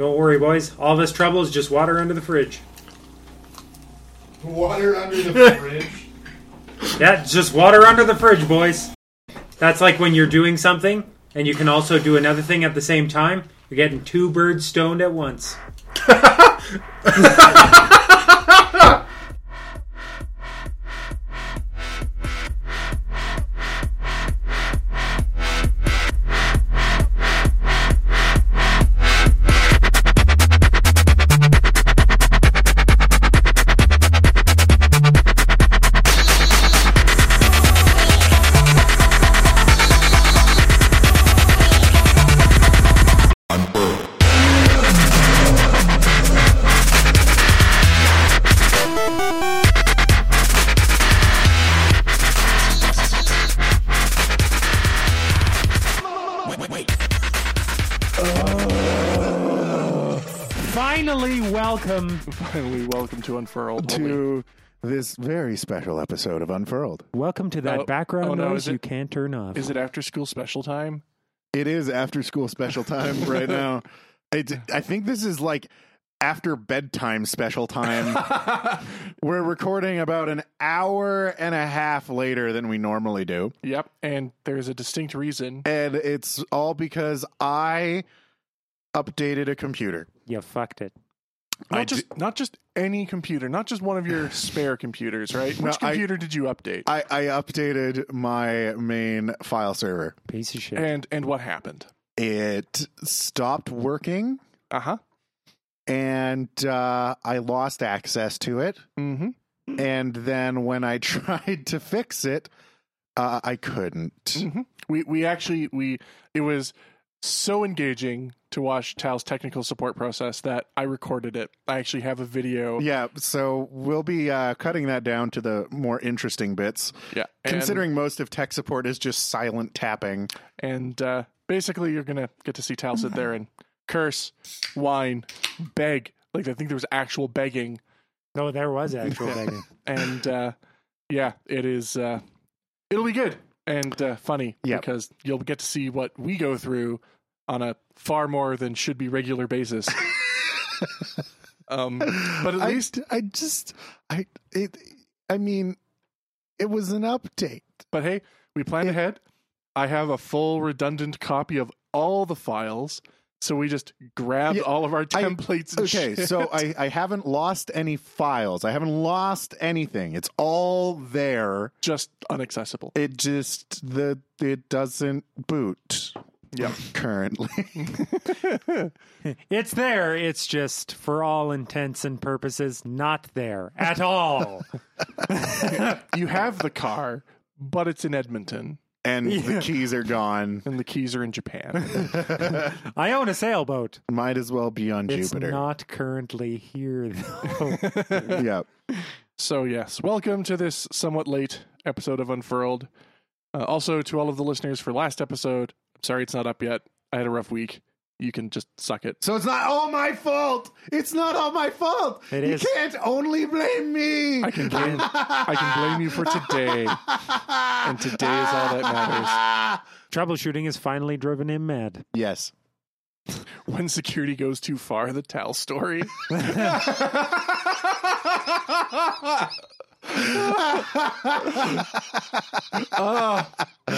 Don't worry, boys. All this trouble is just water under the fridge. Water under the fridge. Yeah, just water under the fridge, boys. That's like when you're doing something and you can also do another thing at the same time. You're getting two birds stoned at once. Finally, welcome to Unfurled. to this very special episode of Unfurled. Welcome to that Oh, background oh no, noise is it- you can't turn off. Is it after school special time? It is after school special time right now. It, I think this is like after bedtime special time. We're recording about an hour and a half later than we normally do. Yep, and there's a distinct reason. And it's all because I updated a computer. you fucked it. Not I just not just any computer, not just one of your spare computers, right? No, Which I- computer did you update? I, I updated my main file server. Piece of shit. and and what happened? It stopped working Uh huh. and uh, I lost access to it. Mm-hmm. and then when I tried to fix it, uh, I couldn't. hmm We we actually we it was so engaging to watch Tal's technical support process that I recorded it. I actually have a video. Yeah, so we'll be uh, cutting that down to the more interesting bits. Yeah, and, Considering most of tech support is just silent tapping. and uh, basically you're gonna get to see Tal sit there and curse, whine, beg. Like I think there was actual begging, No, there was actual begging. and uh, yeah, it is. Uh, it'll be good and uh, funny Yep. because you'll get to see what we go through on a far more than should be regular basis. um, but at I, least, I just, I, it, I mean, it was an update. but hey, we planned ahead. I have a full redundant copy of all the files. So we just grabbed Yeah, all of our I- templates. and Okay, shit. so I, I haven't lost any files. I haven't lost anything. It's all there. just unaccessible. It just the it doesn't boot. Yep. Currently. It's there. It's just, for all intents and purposes, not there at all. you have the car, but it's in Edmonton, and Yeah. the keys are gone. and the keys are in Japan. I own a sailboat. Might as well be on It's Jupiter. not currently here, though. yep. so yes, welcome to this somewhat late episode of Unfurled. Uh, also, to all of the listeners for last episode, I'm sorry it's not up yet. I had a rough week. You can just suck it. So it's not all my fault. It's not all my fault. It you is. can't only blame me. I can blame I can blame you for today. And today is all that matters. Troubleshooting has finally driven him mad. Yes. When security goes too far, the Tal story. oh,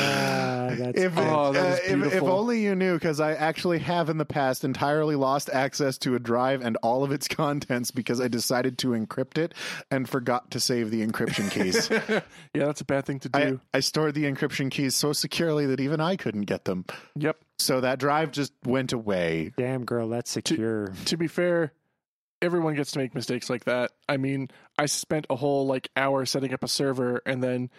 Ah, that's If, Oh, that uh, if, if only you knew, because I actually have in the past entirely lost access to a drive and all of its contents because I decided to encrypt it and forgot to save the encryption keys. yeah, that's a bad thing to do. I stored the encryption keys so securely that even I couldn't get them. Yep. So that drive just went away. damn girl. That's secure. to be fair, everyone gets to make mistakes like that. I mean, I spent a whole like hour setting up a server and then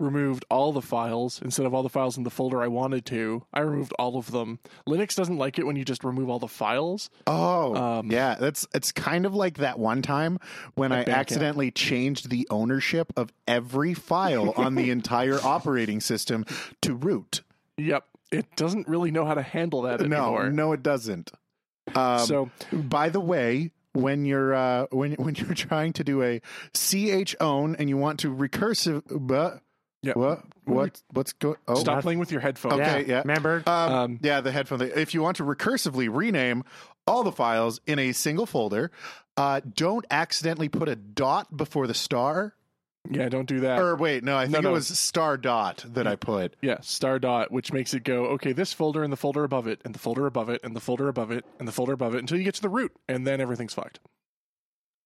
removed all the files instead of all the files in the folder I wanted to. I removed all of them. Linux doesn't like it when you just remove all the files. Oh, Um, yeah. That's it's kind of like that one time when I accidentally changed the ownership of every file on the entire operating system to root. Yep. It doesn't really know how to handle that No, anymore. no, it doesn't. Um, so by the way, when you're uh, when when you're trying to do a chown and you want to recursive, but yeah, what what what's going? Oh, stop playing with your headphones. Okay, yeah. Remember? Um, Um, yeah, the headphone thing. If you want to recursively rename all the files in a single folder. Uh, don't accidentally put a dot before the star. Yeah, don't do that. Or wait, no, I think no. it was star dot that I put. yeah, star dot, which makes it go, okay, this folder and the folder above it, and the folder above it, and the folder above it, and the folder above it until you get to the root, and then everything's fucked.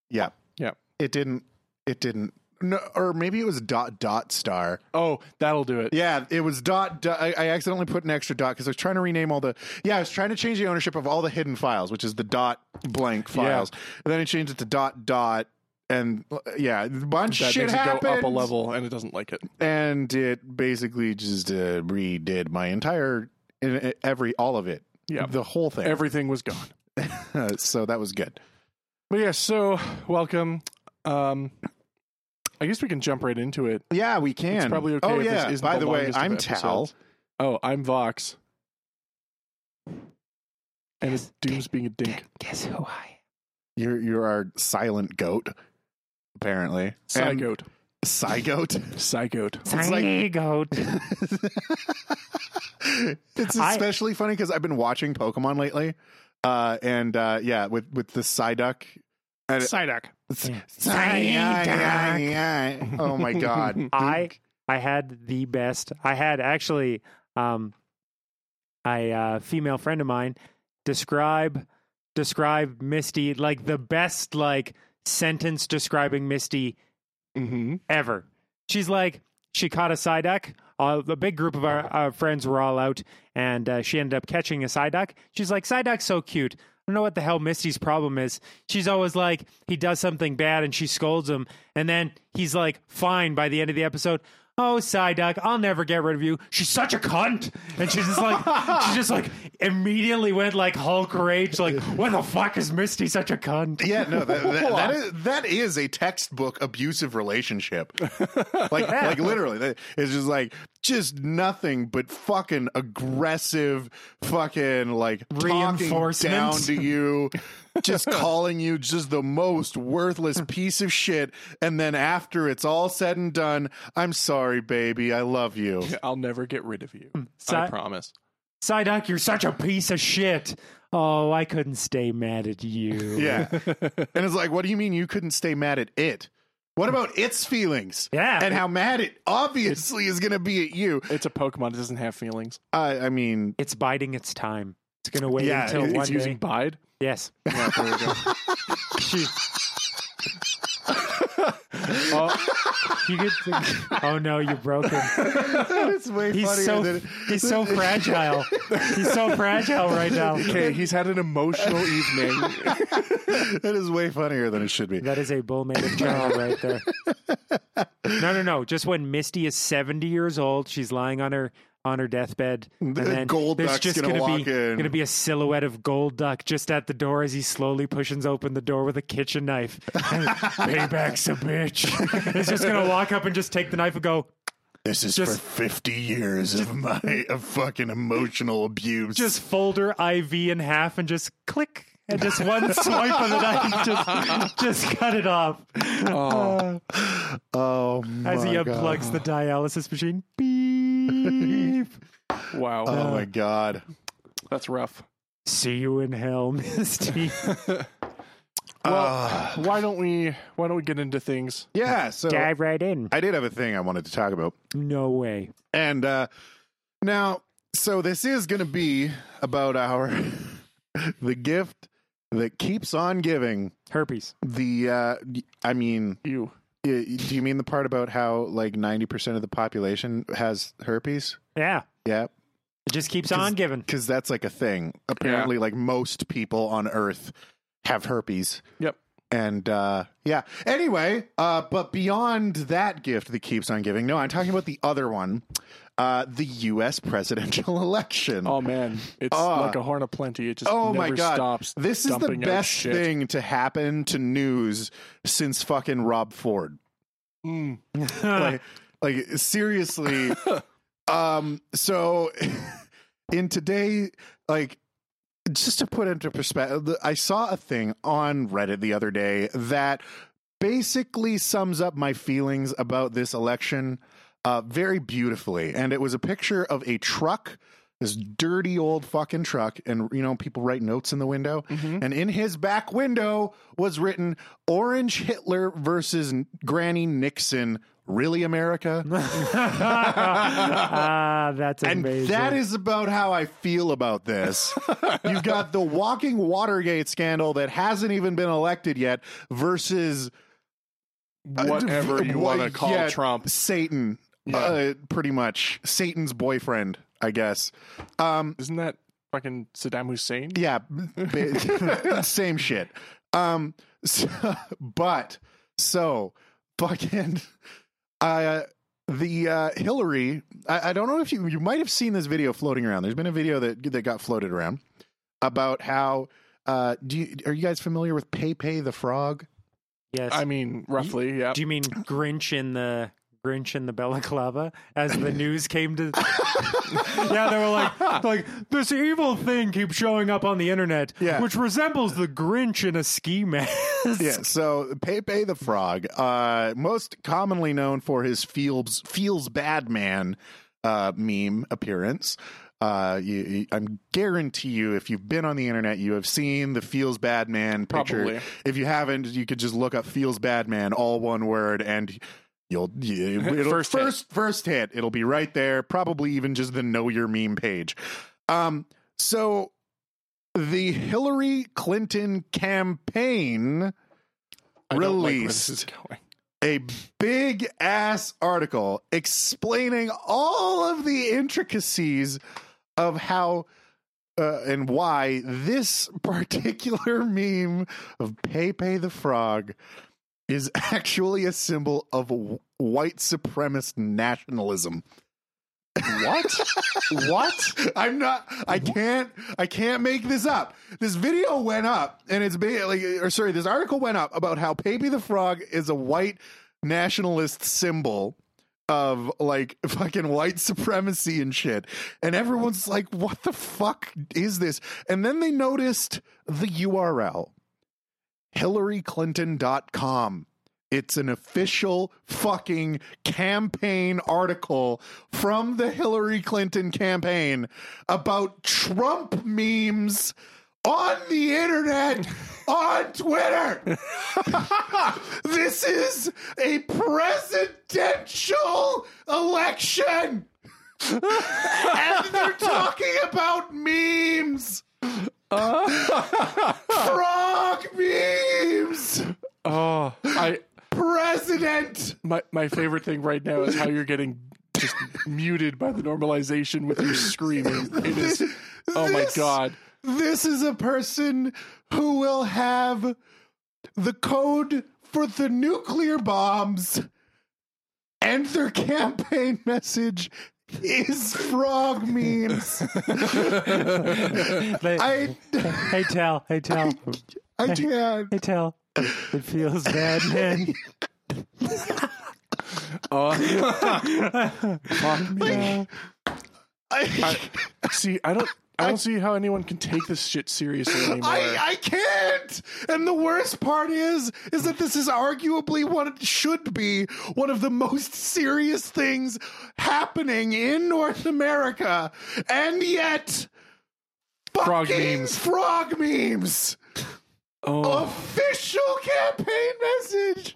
Yeah, Yeah. It didn't. It didn't. No, or maybe it was dot dot star. Oh, that'll do it. Yeah, it was dot. dot I, I accidentally put an extra dot because I was trying to rename all the. Yeah, I was trying to change the ownership of all the hidden files, which is the dot blank files. And then I changed it to dot dot, and yeah, a bunch That of shit makes it go up a level, and it doesn't like it. and it basically just uh, redid my entire in- every all of it. Yeah. the whole thing. Everything was gone. so that was good. But yeah, so welcome. Um, I guess we can jump right into it. Yeah, we can. It's probably okay. Oh yeah. This isn't By the, the way, I'm episodes. Tal. Oh, I'm Vox. And it's Doom's being a dink. Guess who I You're you're our silent goat, apparently. And- Psygoat. Psygoat. Psygoat. It's like- goat. it's I- especially funny because I've been watching Pokemon lately, uh, and uh, yeah, with with the Psyduck. And Psyduck. Psyduck. Oh my god! I I had the best. I had actually um a uh, female friend of mine describe describe Misty like the best like sentence describing Misty Mm-hmm. ever. She's like, she caught a Psyduck. Uh, a big group of our, our friends were all out, and uh, she ended up catching a Psyduck. She's like, Psyduck's so cute. I don't know what the hell Misty's problem is. She's always like, he does something bad and she scolds him, and then he's like, fine by the end of the episode. Oh, Psyduck, I'll never get rid of you. She's such a cunt. And she's just like, she just like immediately went like Hulk rage, like, what the fuck is Misty such a cunt? Yeah, no, that, that, that is that is a textbook abusive relationship. Like, like literally, it's just like just nothing but fucking aggressive, fucking like talking Reinforcement. down to you, just calling you just the most worthless piece of shit. And then after it's all said and done, I'm sorry, baby, I love you. I'll never get rid of you. Si- I promise. Psyduck, you're such a piece of shit. Oh, I couldn't stay mad at you. Yeah, and it's like, what do you mean you couldn't stay mad at it? What about its feelings? Yeah. and how mad it obviously is going to be at you. It's a Pokemon. It doesn't have feelings. I, I mean, It's biding its time. It's going to wait Yeah, until it's one It's using day. Bide. Yes. Yeah, there we go. Oh, you could think, oh no, you broke him. it's way He's funnier so than he's so fragile. He's so fragile right now. okay, he's had an emotional evening. that is way funnier than it should be. That is a bull made of child right there. No, no, no. Just when Misty is seventy years old, she's lying on her on her deathbed, and The then Gold there's Duck's just gonna gonna, walk be in. gonna be a silhouette of Golduck just at the door as he slowly pushes open the door with a kitchen knife. Payback's a bitch. He's just gonna walk up and just take the knife and go. This is Just- for fifty years of my of fucking emotional abuse. just fold her IV in half and just click. And just one swipe of the knife, just, just cut it off. Oh, oh, As he unplugs God. the dialysis machine. Beep. wow. Oh my god. That's rough. See you in hell, Misty. Uh, Why don't we? Why don't we get into things? yeah. So Dive right in. I did have a thing I wanted to talk about, No way. and uh now, so this is going to be about our the gift that keeps on giving. Herpes. The uh I mean, You. do you mean the part about how like ninety percent of the population has herpes? Yeah. Yeah. It just keeps on giving. because that's like a thing. Apparently, like most people on Earth have herpes. Yep. And uh, yeah. Anyway, uh, but beyond that gift that keeps on giving, no, I'm talking about the other one, uh, the U.S. presidential election. Oh man, it's Ah. like a horn of plenty. It just Oh my god! stops. this is the best thing to happen to news since fucking Rob Ford. Mm. like, like seriously um so in today like just to put into perspective i saw a thing on reddit the other day that basically sums up my feelings about this election uh very beautifully and it was a picture of a truck this dirty old fucking truck, and you know people write notes in the window, Mhm. and in his back window was written "Orange Hitler versus Granny Nixon." Really, America? ah, that's And amazing. that is about how I feel about this. You've got the walking Watergate scandal that hasn't even been elected yet versus Whatever you What- want to call yeah, Trump. Satan, Yeah. uh, pretty much Satan's boyfriend, I guess. Um, Isn't that fucking Saddam Hussein? yeah, same shit. Um, so, but so fucking uh the uh Hillary. I, I don't know if you you might have seen this video floating around. There's been a video that that got floated around about how. Uh, do you, are you guys familiar with Pepe the Frog? yes. I mean, roughly, yeah. Do you mean Grinch in the Grinch in the balaclava as the news came to? yeah, they were like, like this evil thing keeps showing up on the internet, Yeah. which resembles the Grinch in a ski mask. Yeah, so Pepe the Frog, uh, most commonly known for his feels feels bad man uh, meme appearance. Uh, you, you- I'm guarantee you, if you've been on the internet, you have seen the feels bad man picture. Probably. If you haven't, you could just look up feels bad man, all one word, and you'll you, it'll, First hit. first hit. It'll be right there. Probably even just the know your meme page. Um, so the Hillary Clinton campaign I don't like released a big ass article explaining all of the intricacies of how uh, and why this particular meme of Pepe the Frog is actually a symbol of white supremacist nationalism. What? what? I'm not. I can't. I can't make this up. This video went up, and it's basically, uh, or sorry, this article went up about how Pepe the Frog is a white nationalist symbol of like fucking white supremacy and shit. And everyone's like, "What the fuck is this?" And then they noticed the URL, HillaryClinton.com. It's an official fucking campaign article from the Hillary Clinton campaign about Trump memes on the internet on Twitter. this is a presidential election. and they're talking about memes. Frog memes. Oh, I President. my my favorite thing right now is how you're getting just muted by the normalization with your screaming. It is. Oh my god. This is a person who will have the code for the nuclear bombs, and their campaign message is frog memes. They- I, hey, Tal. Hey, Tal. I can't. Hey, Tal. It feels bad, man. Oh, Fuck me. I, see, I don't. I don't see how anyone can take this shit seriously anymore. I, I can't. And the worst part is, is that this is arguably what it should be one of the most serious things happening in North America, and yet, Frog memes. frog memes, oh, official campaign message.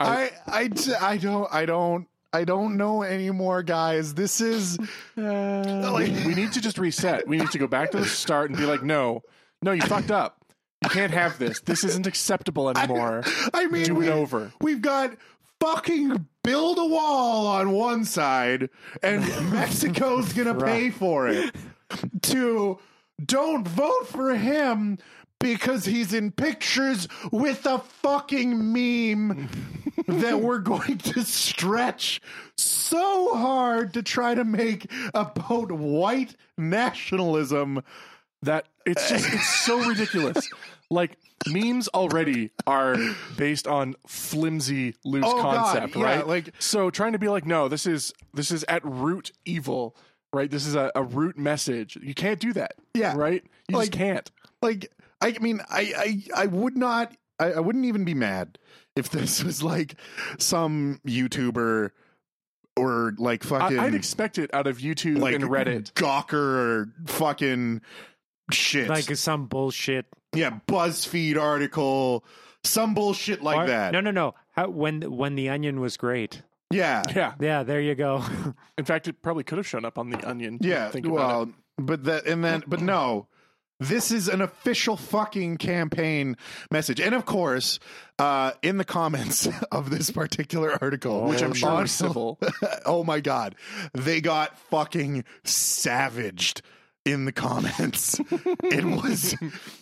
I. I. I don't, I don't, I don't know anymore, guys. This is uh, like. we need to just reset. We need to go back to the start and be like, no, no, you fucked up. You can't have this. This isn't acceptable anymore. I mean, Do it we- over. We've got fucking build a wall on one side, and Mexico's gonna pay for it. To don't vote for him because he's in pictures with a fucking meme that we're going to stretch so hard to try to make about white nationalism. That it's just it's so ridiculous. Like memes already are based on flimsy, loose Oh, God, concept, yeah, right? like- so trying to be like, no, this is this is at root evil, right? This is a, a root message. You can't do that. Yeah. Right? You Like- just can't. like I mean I I I would not I, I wouldn't even be mad if this was like some YouTuber or like fucking I, I'd expect it out of YouTube like and Reddit. Gawker or fucking shit. Like some bullshit. yeah, BuzzFeed article, some bullshit like Or- that. No, no, no. How, when when the onion was great. Yeah. Yeah. Yeah, there you go. In fact, it probably could have shown up on the Onion. Yeah. Think about well, it. but that and then but no. This is an official fucking campaign message. And of course, uh, in the comments of this particular article, which I'm sure on- civil. oh my god, they got fucking savaged in the comments. it was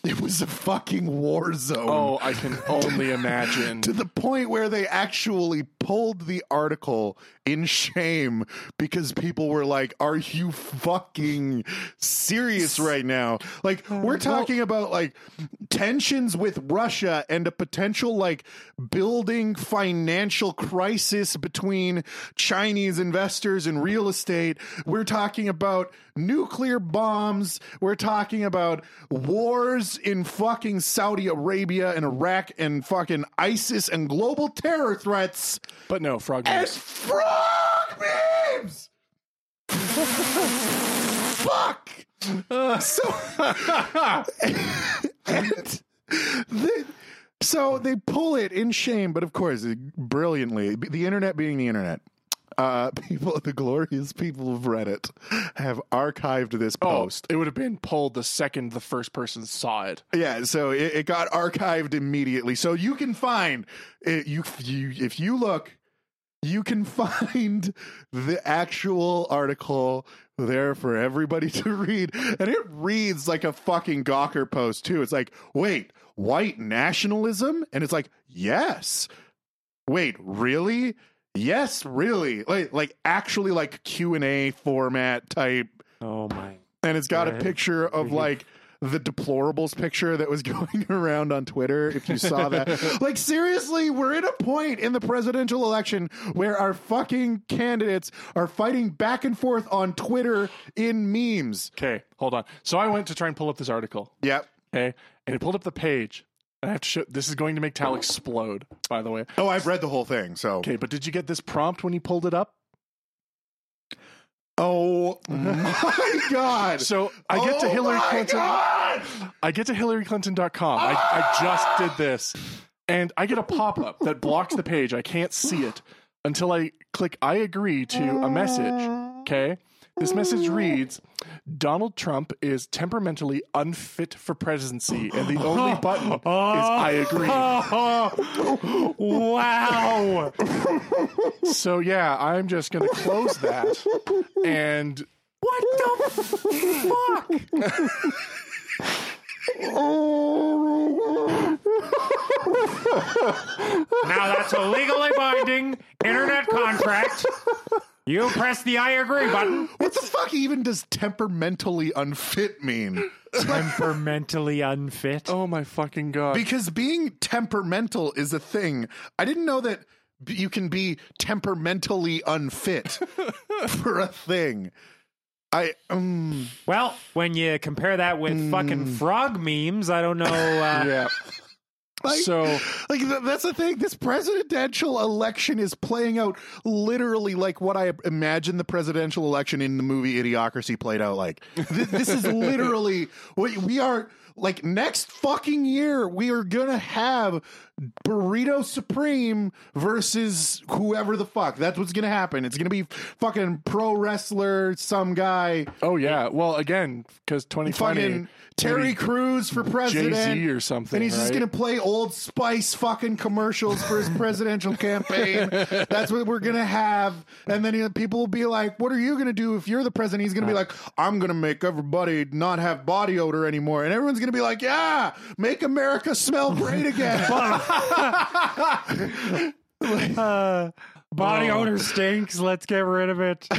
it was a fucking war zone. Oh, I can only imagine. To the point where they actually pulled the article in shame because people were like, Are you fucking serious right now? Like, uh, we're talking about like tensions with Russia and a potential like building financial crisis between Chinese investors and real estate. We're talking about nuclear bombs. We're talking about wars in fucking Saudi Arabia and Iraq and fucking ISIS and global terror threats But no, Frog and News. frog memes. Fuck. so and the, so they pull it in shame, but of course, brilliantly, the internet being the internet. Uh, people, the glorious people of Reddit, have archived this Oh, post. it would have been pulled the second the first person saw it. Yeah, so it, it got archived immediately. So you can find it, you you if you look, you can find the actual article there for everybody to read, and it reads like a fucking Gawker post too. It's like, wait, white nationalism, and it's like, yes. Wait, really? Yes, really. Like like actually like Q and A format type oh my. and it's got a picture of like the deplorables picture that was going around on Twitter. If you saw that, like seriously, we're at a point in the presidential election where our fucking candidates are fighting back and forth on Twitter in memes. Okay, hold on. So I went to try and pull up this article. Yep. Okay, and it pulled up the page. I have to show. This is going to make Tal explode. By the way. Oh, I've read the whole thing. So, Okay, but did you get this prompt when you pulled it up? oh my god. So I get to Oh Hillary Clinton. God! I get to HillaryClinton.com. I, I just did this, and I get a pop up that blocks the page. I can't see it until I click I agree to a message. Okay. This message reads Donald Trump is temperamentally unfit for presidency, and the only button is I agree. wow. So, yeah, I'm just going to close that. And What the fuck? now that's a legally binding internet contract. You press the I agree button. What the fuck even does temperamentally unfit mean? Temperamentally unfit. oh my fucking God. because being temperamental is a thing. I didn't know that you can be temperamentally unfit for a thing. I um Well, when you compare that with fucking frog memes, I don't know. Uh, yeah. Like, So, like th- that's the thing. This presidential election is playing out literally like what I imagine the presidential election in the movie Idiocracy played out like. Th- this is literally what we are like next fucking year. We are gonna have Burrito Supreme versus whoever the fuck. That's what's gonna happen. It's gonna be fucking pro wrestler, some guy, oh, yeah. Well, again, because 2020. fucking Terry Crews for president. Z or something. And he's just gonna play Old Spice fucking commercials for his presidential campaign. That's what we're gonna have. And then people will be like, "What are you gonna do if you're the president?" He's gonna be uh. like, "I'm gonna make everybody not have body odor anymore," and everyone's gonna be like, "Yeah, make America smell great again." uh, body odor stinks. Let's get rid of it.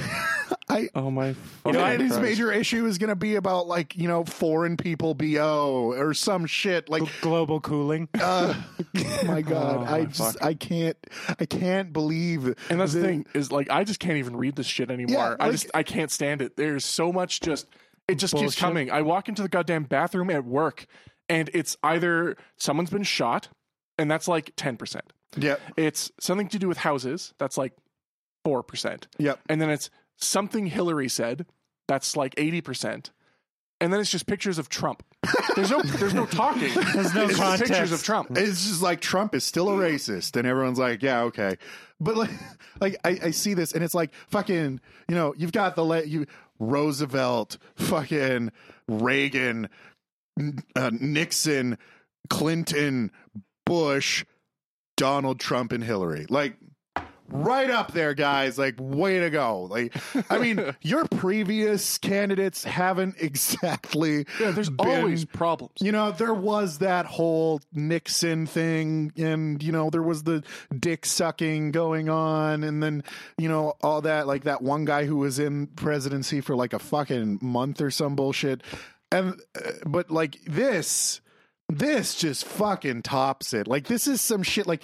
I, Oh my! You know, fucking his major issue is going to be about like you know foreign people bo or some shit like Global cooling. uh, oh my god Oh, i my just fuck. i can't i can't believe And that's the thing is like I just can't even read this shit anymore. Yeah, I just I can't stand it. There's so much just it just Bullshit. keeps coming. I walk into the goddamn bathroom at work and it's either someone's been shot and that's like 10%. yeah It's something to do with houses. That's like 4%. Yep. And then it's something Hillary said, that's like 80%. And then it's just pictures of Trump. There's no there's no talking. There's no it's just pictures of Trump. It's just like Trump is still a racist, and everyone's like, "Yeah, okay." But like, like I, I see this, and it's like fucking, you know, you've got the le- you Roosevelt, fucking Reagan, uh, Nixon, Clinton, Bush, Donald Trump, and Hillary, like. Right up there, guys. Like, way to go. Like, I mean, your previous candidates haven't exactly. Yeah, there's been- always problems. you know, there was that whole Nixon thing, and you know, there was the dick sucking going on, and then you know, all that like that one guy who was in presidency for like a fucking month or some bullshit, and uh, but like this, this just fucking tops it. Like this is some shit. Like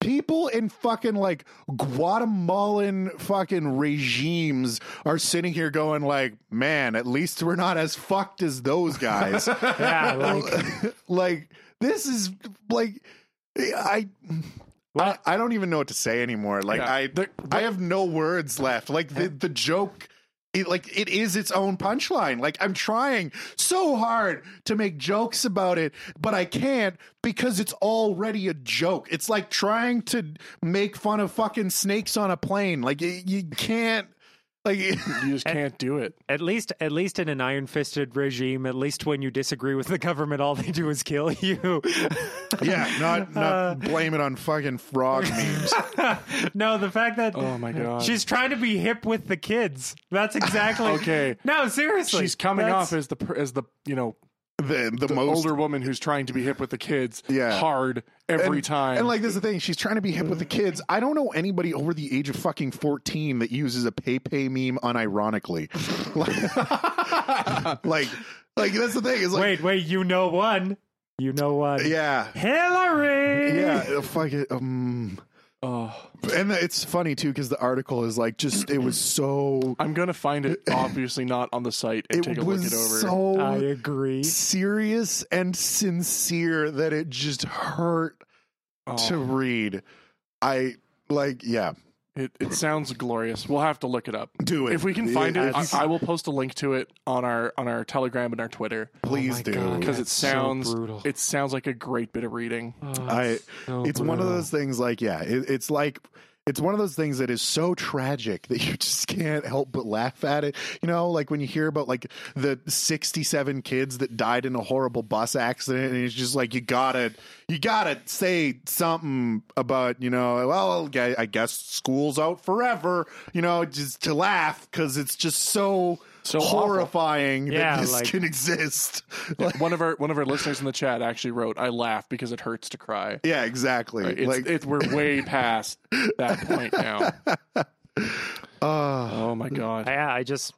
people in fucking like Guatemalan fucking regimes are sitting here going like, man, at least we're not as fucked as those guys. Yeah, like like this is like I. I, I don't even know what to say anymore. Like Yeah, I, I have no words left. Like the the joke, it, like it is its own punchline. Like I'm trying so hard to make jokes about it, but I can't because it's already a joke. It's like trying to make fun of fucking snakes on a plane. Like you, you can't. Like You just can't do it. at least at least in an iron fisted regime, at least when you disagree with the government, all they do is kill you. yeah, not not Uh, blame it on fucking frog memes. no, the fact that Oh my god. she's trying to be hip with the kids. That's exactly Okay. No, seriously. She's coming off as the as the you know The the, the most older woman who's trying to be hip with the kids. Yeah. hard every and, time. And like this is the thing, she's trying to be hip with the kids. I don't know anybody over the age of fucking fourteen that uses a Pepe meme unironically. like, like, like that's the thing. Is like, Wait, wait, you know one. You know one. yeah, Hillary. yeah, fuck it. Um, oh, and it's funny too because the article is like just it was so. I'm gonna find it. Obviously not on the site and It take a was look it over. so I agree. serious and sincere that it just hurt Oh, to read. I like, yeah, it, it sounds glorious. We'll have to look it up. do it If we can find it, That's- I, I will post a link to it on our on our Telegram and our Twitter Please Oh do because it That's so sounds brutal. it sounds like a great bit of reading. Oh, I- so it's one of those things like yeah it, it's like it's one of those things that is so tragic that you just can't help but laugh at it. You know like when you hear about like the 67 kids that died in a horrible bus accident and it's just like you gotta you gotta say something about you know well I guess school's out forever you know just to laugh because it's just so So awful. horrifying Yeah, that this like- can exist like, one of our one of our listeners in the chat actually wrote, "I laugh because it hurts to cry." yeah exactly It's, like it's we're way past that point now. uh, Oh my god. Yeah, I just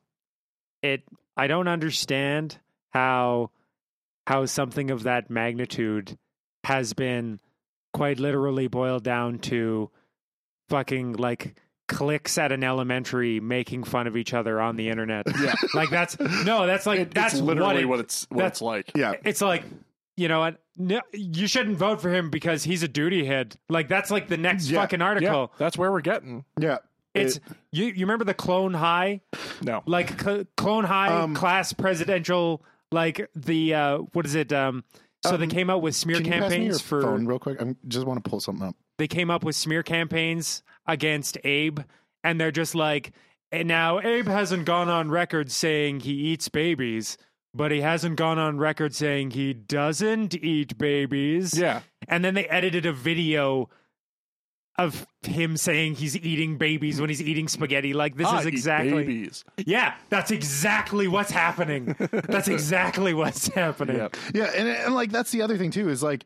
it I don't understand how how something of that magnitude has been quite literally boiled down to fucking like clicks at an elementary making fun of each other on the internet. Yeah. Like that's no, that's like It- that's it's literally what, what, it's what that's- it's like. yeah it's like you know what? No, you shouldn't vote for him because he's a duty head. Like that's like the next Yeah. fucking Yeah, article. that's where we're getting. yeah It's It- you. You remember the Clone High? No. like cl- clone high Um, class presidential like the uh what is it um so they Um, came out with smear Can you pass me your campaigns for phone real quick? I just want to pull something up. They came up with smear campaigns against Abe and they're just like and now Abe hasn't gone on record saying he eats babies but he hasn't gone on record saying he doesn't eat babies Yeah. and then they edited a video of him saying he's eating babies when he's eating spaghetti like this I is ah, eat exactly babies. yeah, that's exactly what's happening. That's exactly what's happening. Yep. Yeah, and and like that's the other thing too is like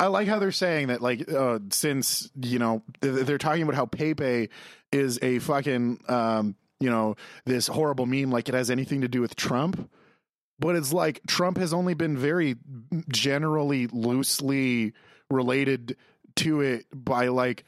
I like how they're saying that like uh, since you know they're talking about how Pepe is a fucking um you know this horrible meme like it has anything to do with Trump. But it's like Trump has only been very generally loosely related to it by like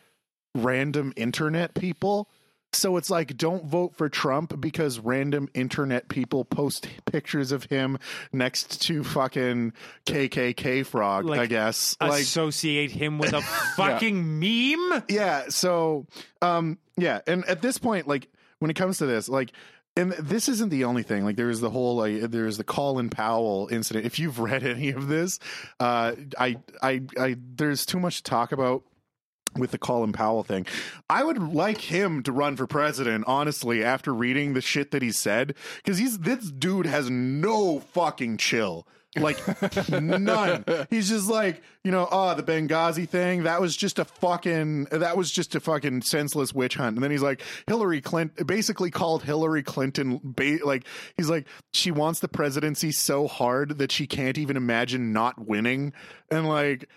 random internet people. So it's like, don't vote for Trump because random internet people post pictures of him next to fucking KKK frog. Like, I guess like Associate him with a fucking meme. yeah so um yeah and at this point like when it comes to this like and this isn't the only thing like there's the whole like there's the colin powell incident if you've read any of this uh i i i there's too much to talk about with the Colin Powell thing. I would like him to run for president, honestly, after reading the shit that he said. Because he's this dude has no fucking chill. Like none. He's just like, you know, oh, the Benghazi thing, that was just a fucking that was just a fucking senseless witch hunt. And then he's like, Hillary Clinton basically called Hillary Clinton ba- like he's like she wants the presidency so hard that she can't even imagine not winning. And like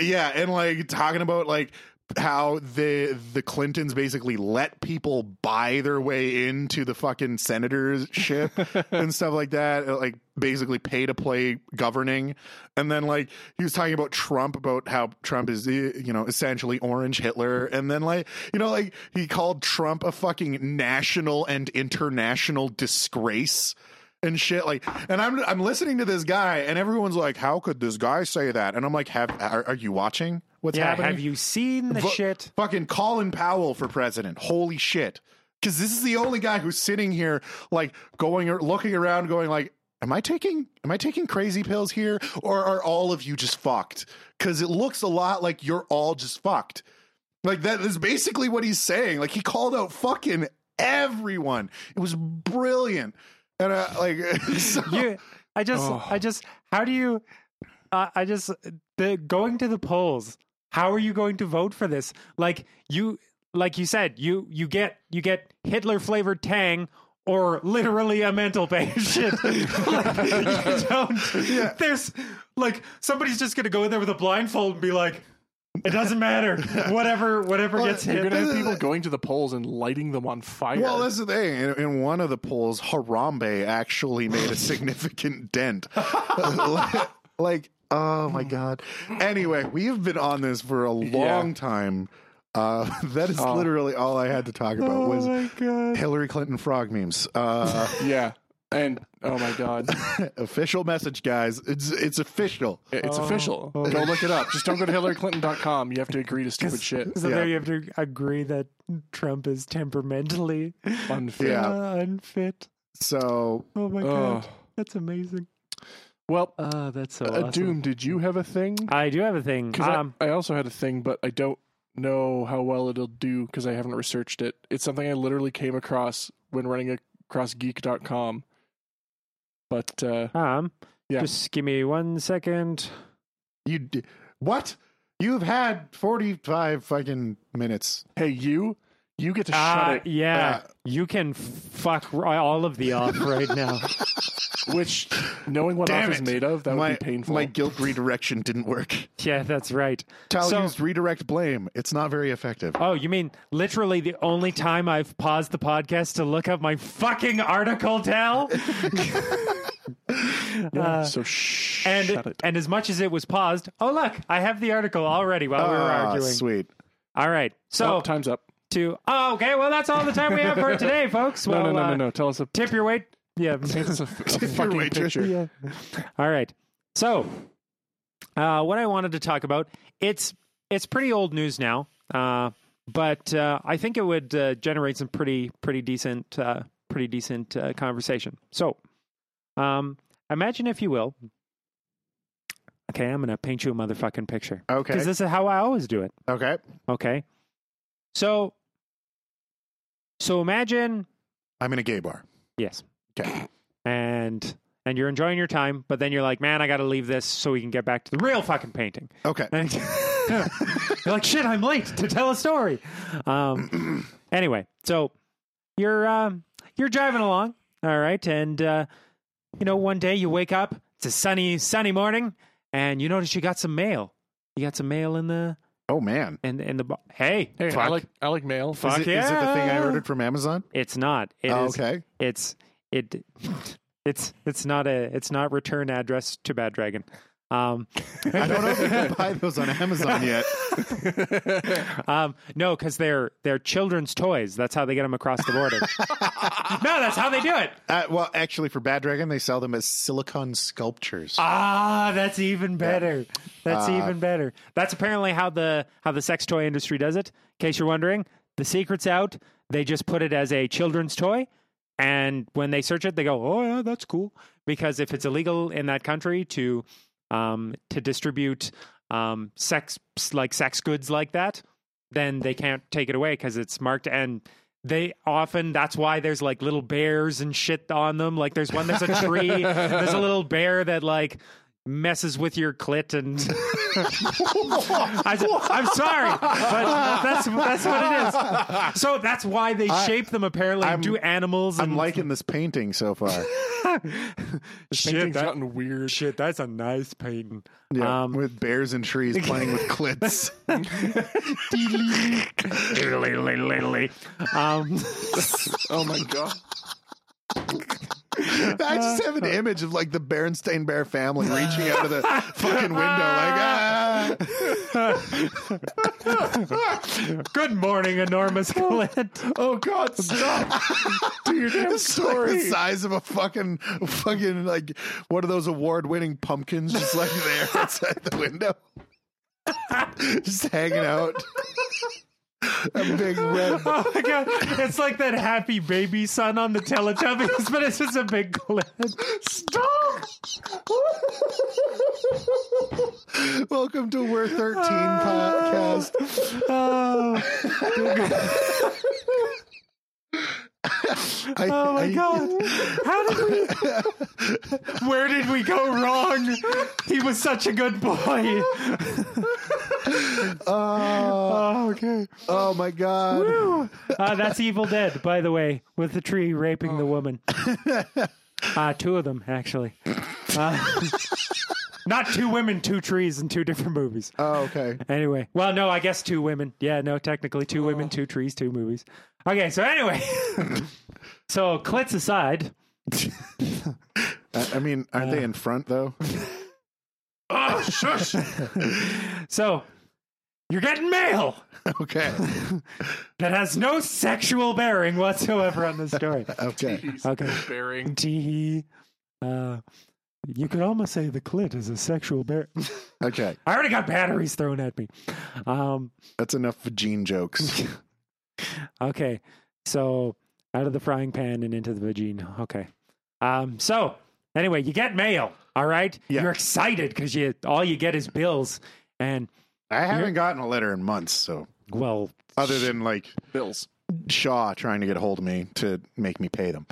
yeah, and like talking about like how the the Clintons basically let people buy their way into the fucking senatorship and stuff like that, uh, like basically pay to play governing. And then like he was talking about Trump about how Trump is eh, you know essentially orange Hitler. And then like you know like he called Trump a fucking national and international disgrace and shit like and i'm i'm listening to this guy and everyone's like how could this guy say that? And i'm like have are, are you watching what's Yeah, happening have you seen the Vo- shit? fucking colin powell for president holy shit because this is the only guy who's sitting here like going or looking around going like am i taking am i taking crazy pills here or are all of you just fucked because it looks a lot like you're all just fucked like that is basically what he's saying like he called out fucking everyone it was brilliant and uh, like so- You, I just, Oh. I just, how do you? Uh, I just the going to the polls. How are you going to vote for this? Like you, like you said, you you get you get Hitler flavored Tang or literally a mental patient. like, you don't. There's like somebody's just gonna go in there with a blindfold and be like, it doesn't matter. Whatever, whatever Well, gets You're gonna have people going to the polls and lighting them on fire. Well, that's the thing. In, in one of the polls, Harambe actually made a significant dent. like, oh my god. Anyway, we have been on this for a long Yeah. time. Uh, that is Oh. literally all I had to talk about was my god! Hillary Clinton frog memes. Uh, yeah, and oh my god, official message, guys. It's it's official. it's Oh. official. Oh. Go look it up. Just don't go to HillaryClinton.com. You have to agree to stupid shit. So Yeah. there you have to agree that Trump is temperamentally Unfit. Yeah. uh, unfit. So Oh my Oh. god, that's amazing. Well, Oh, that's so uh, awesome. Doom, did you have a thing? I do have a thing. Because Um, I, I also had a thing, but I don't know how well it'll do because I haven't researched it. It's something I literally came across when running across geek.com. But uh, um, Yeah. just give me one second. you d- what? You've had forty five fucking minutes. hey, you, you get to Uh, shut it. yeah, Uh, you can fuck all of the off right now. Which, knowing what Damn off is made of, that my would be painful. my guilt redirection didn't work. yeah, that's right. Tal So- used redirect blame. It's not very effective. Oh, you mean literally the only time I've paused the podcast to look up my fucking article, Tal? yeah, uh, so sh- and shut it. and as much as it was paused, oh look, I have the article already while we were Ah, arguing. Sweet. All right, so oh, time's up. To oh okay, well that's all the time we have for today, folks. No, Well, no, no, uh, no, no. Tell us a. Tip your weight. Yeah. It's a, fucking picture. yeah. All right. So, uh, what I wanted to talk about it's it's pretty old news now, uh, but uh, I think it would uh, generate some pretty pretty decent uh, pretty decent uh, conversation. So, um, imagine if you will. Okay, I'm gonna paint you a motherfucking picture Okay. because this is how I always do it. Okay. Okay, so so imagine I'm in a gay bar. yes, Okay. and and you're enjoying your time, but then you're like, man, I got to leave this so we can get back to the real fucking painting. Okay. And you're like, shit, I'm late to tell a story. Um, anyway, so you're um, you're driving along, all right, and uh, you know, one day you wake up, it's a sunny sunny morning, and you notice you got some mail. You got some mail in the Oh man. And in the bo- hey, Hey, I like I like mail. Fuck is, it, is it the thing I ordered from Amazon? it's not. It oh, is. Oh, okay. It's it. It's it's not a it's not return address to Bad Dragon. Um, I don't know if you can buy those on Amazon yet. um, no, because they're they're children's toys. That's how they get them across the border. no, that's how they do it. Uh, well, actually, for Bad Dragon, they sell them as silicon sculptures. Ah, that's even better. That's Uh, even better. That's apparently how the how the sex toy industry does it. In case you're wondering, the secret's out. They just put it as a children's toy, and when they search it, they go, "Oh yeah, that's cool." Because if it's illegal in that country to um, to distribute um, sex like sex goods like that, then they can't take it away because it's marked and. They often that's why there's like little bears and shit on them. Like there's one there's a tree, there's a little bear that like messes with your clit and I, am sorry, but that's that's what it is. So that's why they shape them apparently I'm- do animals. And I'm liking this painting so far. shit. Painting's That, gotten weird. shit, that's a nice painting. Yeah, Um, with bears and trees playing with clits. um, Oh my god. I just have an image of like the Berenstain Bear family reaching out of the fucking window, like ah. good morning, enormous clit. Oh god, stop. Do your damn It's like story. the size of a fucking, fucking like one of those award-winning pumpkins, just like there outside the window, just hanging out. A big red. Oh my god, it's like that happy baby son on the Teletubbies, but it's just a big clit. Stop! Welcome to We're 13 ah. podcast. Oh, I- oh my I- god, how did we? Where did we go wrong? He was such a good boy. Oh, Oh, okay. oh my god. Uh, that's Evil Dead, by the way, with the tree raping the woman. Uh, two of them, actually. Uh, not two women, two trees, in two different movies. Oh, okay. Anyway, well, no, I guess two women. Yeah, no, technically two women, two trees, two movies. Okay, so anyway, so clits aside, I, I mean, aren't they in front though? oh shush. so you're getting mail Okay. that has no sexual bearing whatsoever on the story. Okay. Okay. Bearing. Tee. Uh, you could almost say the clit is a sexual bear. Okay. I already got batteries thrown at me. Um, That's enough for Gene jokes. okay, so out of the frying pan and into the vagina. Okay. Um, so anyway, you get mail. All right. Yeah. You're excited because you all you get is bills, and I haven't gotten a letter in months, so well, other than like Bills. Shaw trying to get a hold of me to make me pay them.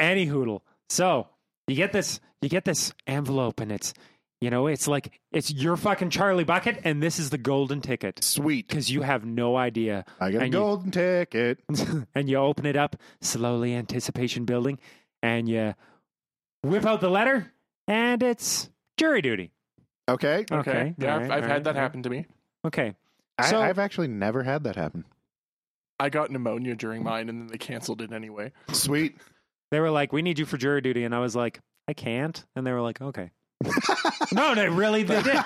any hoodle. So you get this, you get this envelope, and it's, you know, it's like it's your fucking Charlie bucket, and this is the golden ticket Sweet. because you have no idea. I got a And you- golden ticket. and you open it up, slowly anticipation building, and you whip out the letter, and it's jury duty. Okay. Okay. Okay, Yeah, all I've, I've all had right, that all right. happen to me. Okay. I, So- I've actually never had that happen. I got pneumonia during mine, and then they canceled it anyway. Sweet. They were like, "We need you for jury duty," and I was like, "I can't," and they were like, "Okay." no, no, really, they did.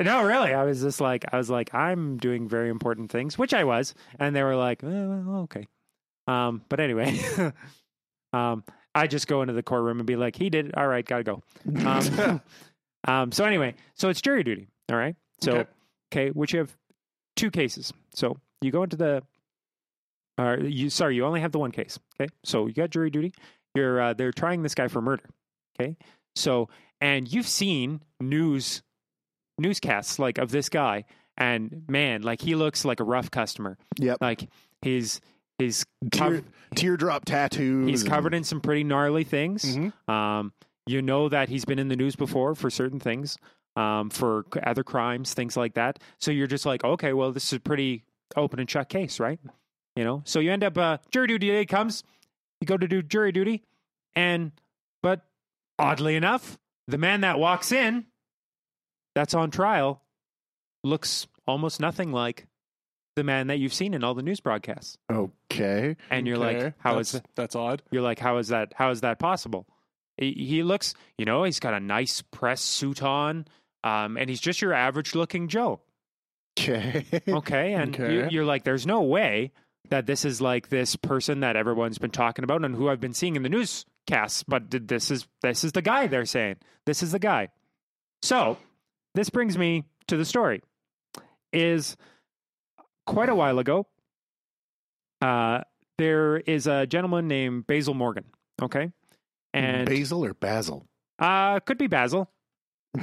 No, really, I was just like, I was like, I'm doing very important things, which I was, and they were like, eh, well, okay. Um, but anyway, um, I just go into the courtroom and be like, he did, it. all right, gotta go. Um, um, so anyway, so it's jury duty, all right. So Okay. okay, which you have two cases. So you go into the, uh, you sorry, you only have the one case. Okay, so you got jury duty. You're uh, they're trying this guy for murder. Okay, so and you've seen news newscasts like of this guy, and man, like he looks like a rough customer. Yep. Like his his Tear, teardrop tattoos. he's covered in some pretty gnarly things. Mhm. Um, you know that he's been in the news before for certain things, um, for other crimes, things like that. So you're just like, okay, well, this is a pretty open and shut case, right? You know, so you end up uh, jury duty day comes, you go to do jury duty, and but oddly enough, the man that walks in, that's on trial, looks almost nothing like the man that you've seen in all the news broadcasts, Okay. and you're Okay, like, how that's, is that's odd. you're like, how is that? How is that possible? He, he looks, you know, he's got a nice press suit on, um, and he's just your average looking Joe. Okay. Okay, and You, Okay. you're like, there's no way that this is like this person that everyone's been talking about and who I've been seeing in the newscasts, but this is this is the guy they're saying. This is the guy. So this brings me to the story. Is quite a while ago, uh, there is a gentleman named Basil Morgan. Okay, and Basil or Basil? uh, could be Basil.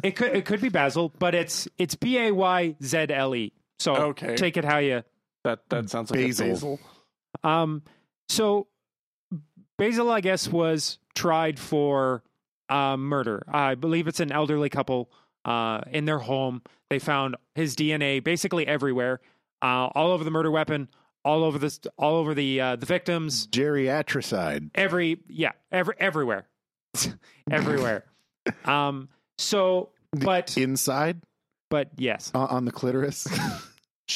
It could it could be Basil, but it's it's B A Y Z L E. So Okay. take it how you That that sounds like Basil. a basil. um, so Basil, I guess, was tried for uh, murder. I believe it's an elderly couple uh, in their home. They found his DNA basically everywhere, uh, all over the murder weapon, all over the all over the uh, the victims. Geriatricide. Every yeah, every everywhere, everywhere. um. So, but Inside but yes, uh, on the clitoris.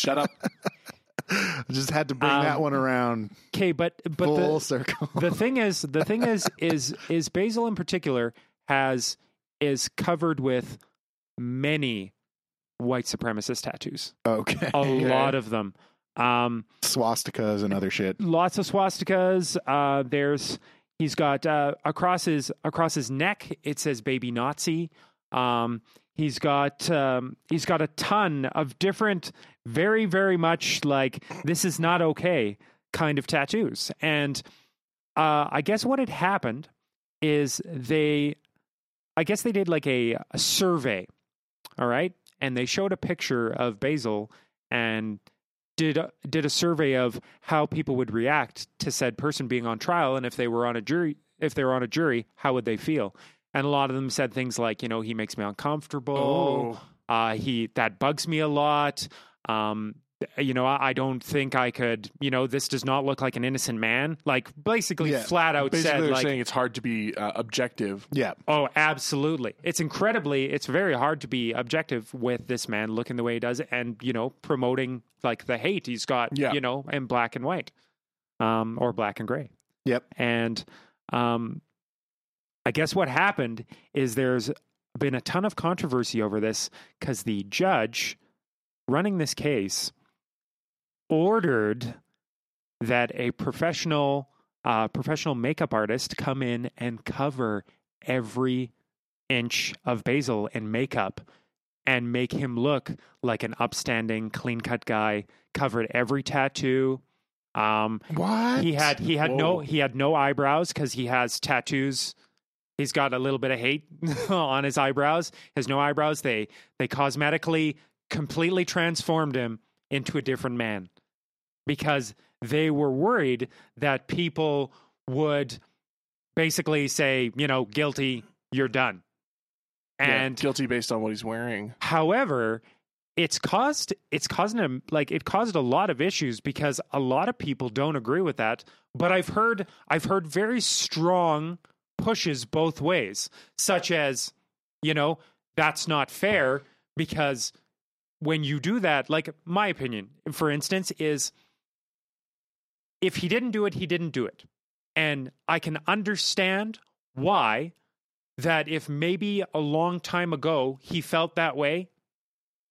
Shut up. Just had to bring Um, that one around okay. But but full the, circle. the thing is the thing is is is basil in particular has is covered with many white supremacist tattoos okay. a lot of them um Swastikas and other shit. lots of swastikas uh there's he's got uh across his across his neck it says baby nazi um he's got um he's got a ton of different very very much like this is not okay kind of tattoos. And uh i guess what had happened is they i guess they did like a, a survey all right? And they showed a picture of basil and did a, did a survey of how people would react to said person being on trial. And if they were on a jury if they were on a jury how would they feel and a lot of them said things like you know he makes me uncomfortable Oh. uh, he that bugs me a lot um, you know I, I don't think i could you know this does not look like an innocent man like basically Yeah. flat out Basically, said they're like saying it's hard to be uh, objective. Yeah. Oh, absolutely. It's incredibly, it's very hard to be objective with this man looking the way he does and, you know, promoting like the hate he's got, Yeah. you know, in black and white um, or black and gray. Yep. And um, I guess what happened is there's been a ton of controversy over this because the judge running this case ordered that a professional uh, professional makeup artist come in and cover every inch of Basil in makeup and make him look like an upstanding, clean cut guy. Covered every tattoo. Um, What? he had he had no he had no eyebrows because he has tattoos. He's got a little bit of hate on his eyebrows. Has no eyebrows. They they cosmetically completely transformed him into a different man because they were worried that people would basically say, you know, guilty, you're done. Yeah, And guilty based on what he's wearing. However, it's caused it's causing him like it caused a lot of issues because a lot of people don't agree with that. But I've heard I've heard very strong pushes both ways, such as, you know, that's not fair because when you do that, like my opinion, for instance, is if he didn't do it, he didn't do it. And I can understand why that if maybe a long time ago he felt that way,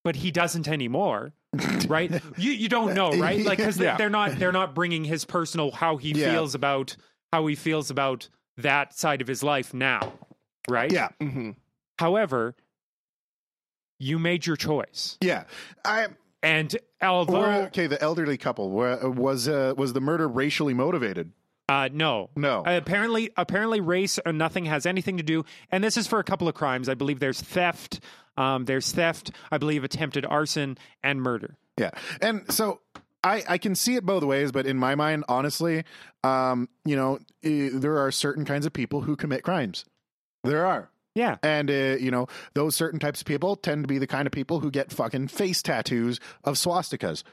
but he doesn't anymore, right? you you don't know, right? Like because Yeah. they're not they're not bringing his personal how he Yeah. feels about how he feels about that side of his life now, right? Yeah. hmm However, you made your choice, Yeah. I and although were- okay, the elderly couple was uh, was the murder racially motivated? uh, no, No. Uh, apparently, apparently, race or nothing has anything to do. And this is for a couple of crimes. I believe there's theft. Um, there's theft. I believe attempted arson and murder. Yeah. And so I, I can see it both ways, but in my mind, honestly, um, you know, there are certain kinds of people who commit crimes. There are. Yeah, And, uh, you know, those certain types of people tend to be the kind of people who get fucking face tattoos of swastikas.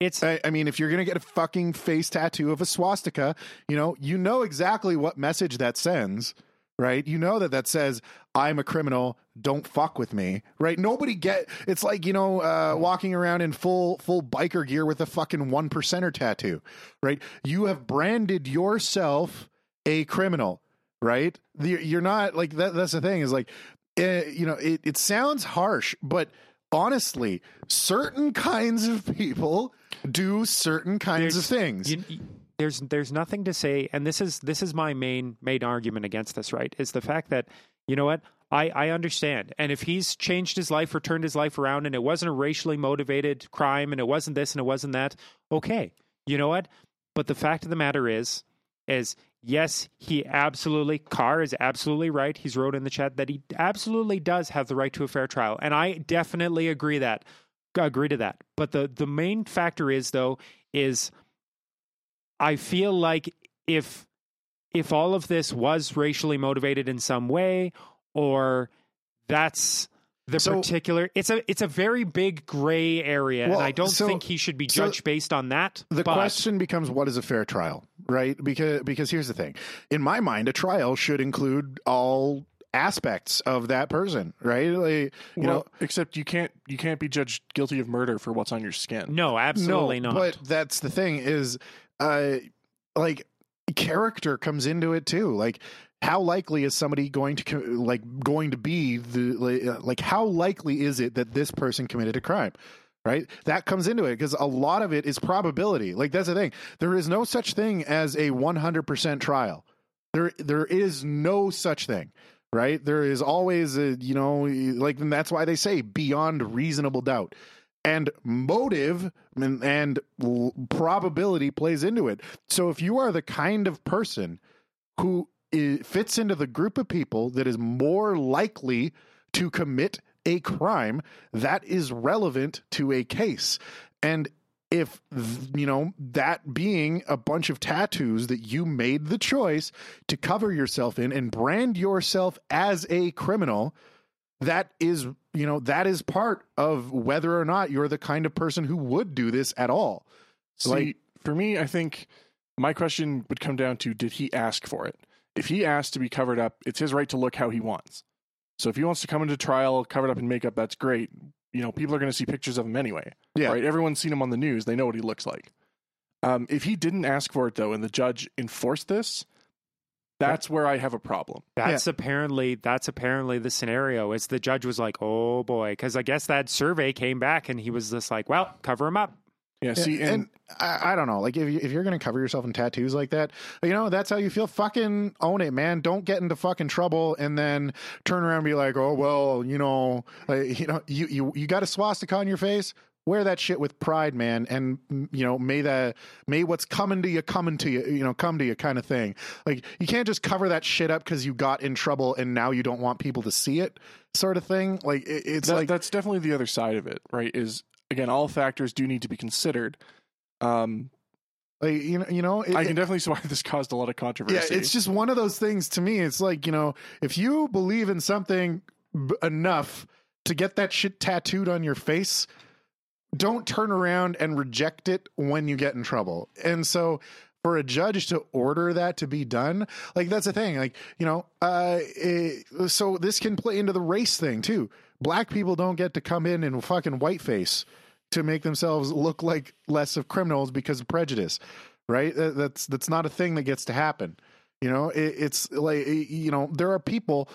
it's I, I mean, if you're going to get a fucking face tattoo of a swastika, you know, you know exactly what message that sends, right? You know that that says, I'm a criminal, don't fuck with me, right? Nobody get, it's like, you know, uh, walking around in full, full biker gear with a fucking one percenter tattoo, right? You have branded yourself a criminal. right? The- You're not like that. That's the thing is like, eh, you know, it, it sounds harsh, but honestly, certain kinds of people do certain kinds of things. You- there's there's nothing to say, and this is this is my main main argument against this. Right, is the fact that you know what I I understand, and if he's changed his life or turned his life around, and it wasn't a racially motivated crime, and it wasn't this and it wasn't that, okay, you know what? But the fact of the matter is, is yes, he absolutely Carr is absolutely right. He's wrote in the chat that he absolutely does have the right to a fair trial, and I definitely agree that agree to that. But the the main factor is though is I feel like if if all of this was racially motivated in some way, or that's the So- particular, it's a it's a very big gray area, Well, and I don't so- think he should be so judged based on that. the but- question becomes what is a fair trial right because because here's the thing in my mind a trial should include all aspects of that person right like, you well, know except you can't you can't be judged guilty of murder for what's on your skin. no, absolutely no, not. but that's the thing is uh like character comes into it too like how likely is somebody going to like going to be the like, like how likely is it that this person committed a crime right? That comes into it because a lot of it is probability like that's the thing. There is no such thing as a 100% trial. There there is no such thing right? There is always a you know like and that's why they say beyond reasonable doubt and motive and, and probability plays into it. So if you are the kind of person who fits into the group of people that is more likely to commit a crime that is relevant to a case. And if you know that being a bunch of tattoos that you made the choice to cover yourself in and brand yourself as a criminal that is you know that is part of whether or not you're the kind of person who would do this at all See, Like- for me, I think my question would come down to did he ask for it? If he asked to be covered up, it's his right to look how he wants. So if he wants to come into trial covered up in makeup, that's great. You know, people are going to see pictures of him anyway. Yeah. Right? Everyone's seen him on the news. They know what he looks like. Um, if he didn't ask for it, though, and the judge enforced this, that's where I have a problem. That's apparently that's apparently the scenario. Is the judge was like, "Oh boy," because I guess that survey came back and he was just like, "Well, cover him up." Yeah, see, and, and, I, I don't know like if, you, if you're going to cover yourself in tattoos like that you know that's how you feel fucking own it man don't get into fucking trouble and then turn around and be like oh well you know like, you know you you, you got a swastika on your face wear that shit with pride man and you know may the may what's coming to you coming to you you know come to you kind of thing like you can't just cover that shit up because you got in trouble and now you don't want people to see it sort of thing like it, it's that- like that's definitely the other side of it, right? Is again, all factors do need to be considered. Um, like you know you know it, I can definitely see why this caused a lot of controversy. Yeah, it's just one of those things to me. It's like, you know, if you believe in something b- enough to get that shit tattooed on your face, don't turn around and reject it when you get in trouble. And so for a judge to order that to be done, like that's the thing. Like, you know, uh eh, so this can play into the race thing too. Black people don't get to come in and fucking whiteface to make themselves look like less of criminals because of prejudice, right? That- That's that's not a thing that gets to happen. You know, it, it's like you know there are people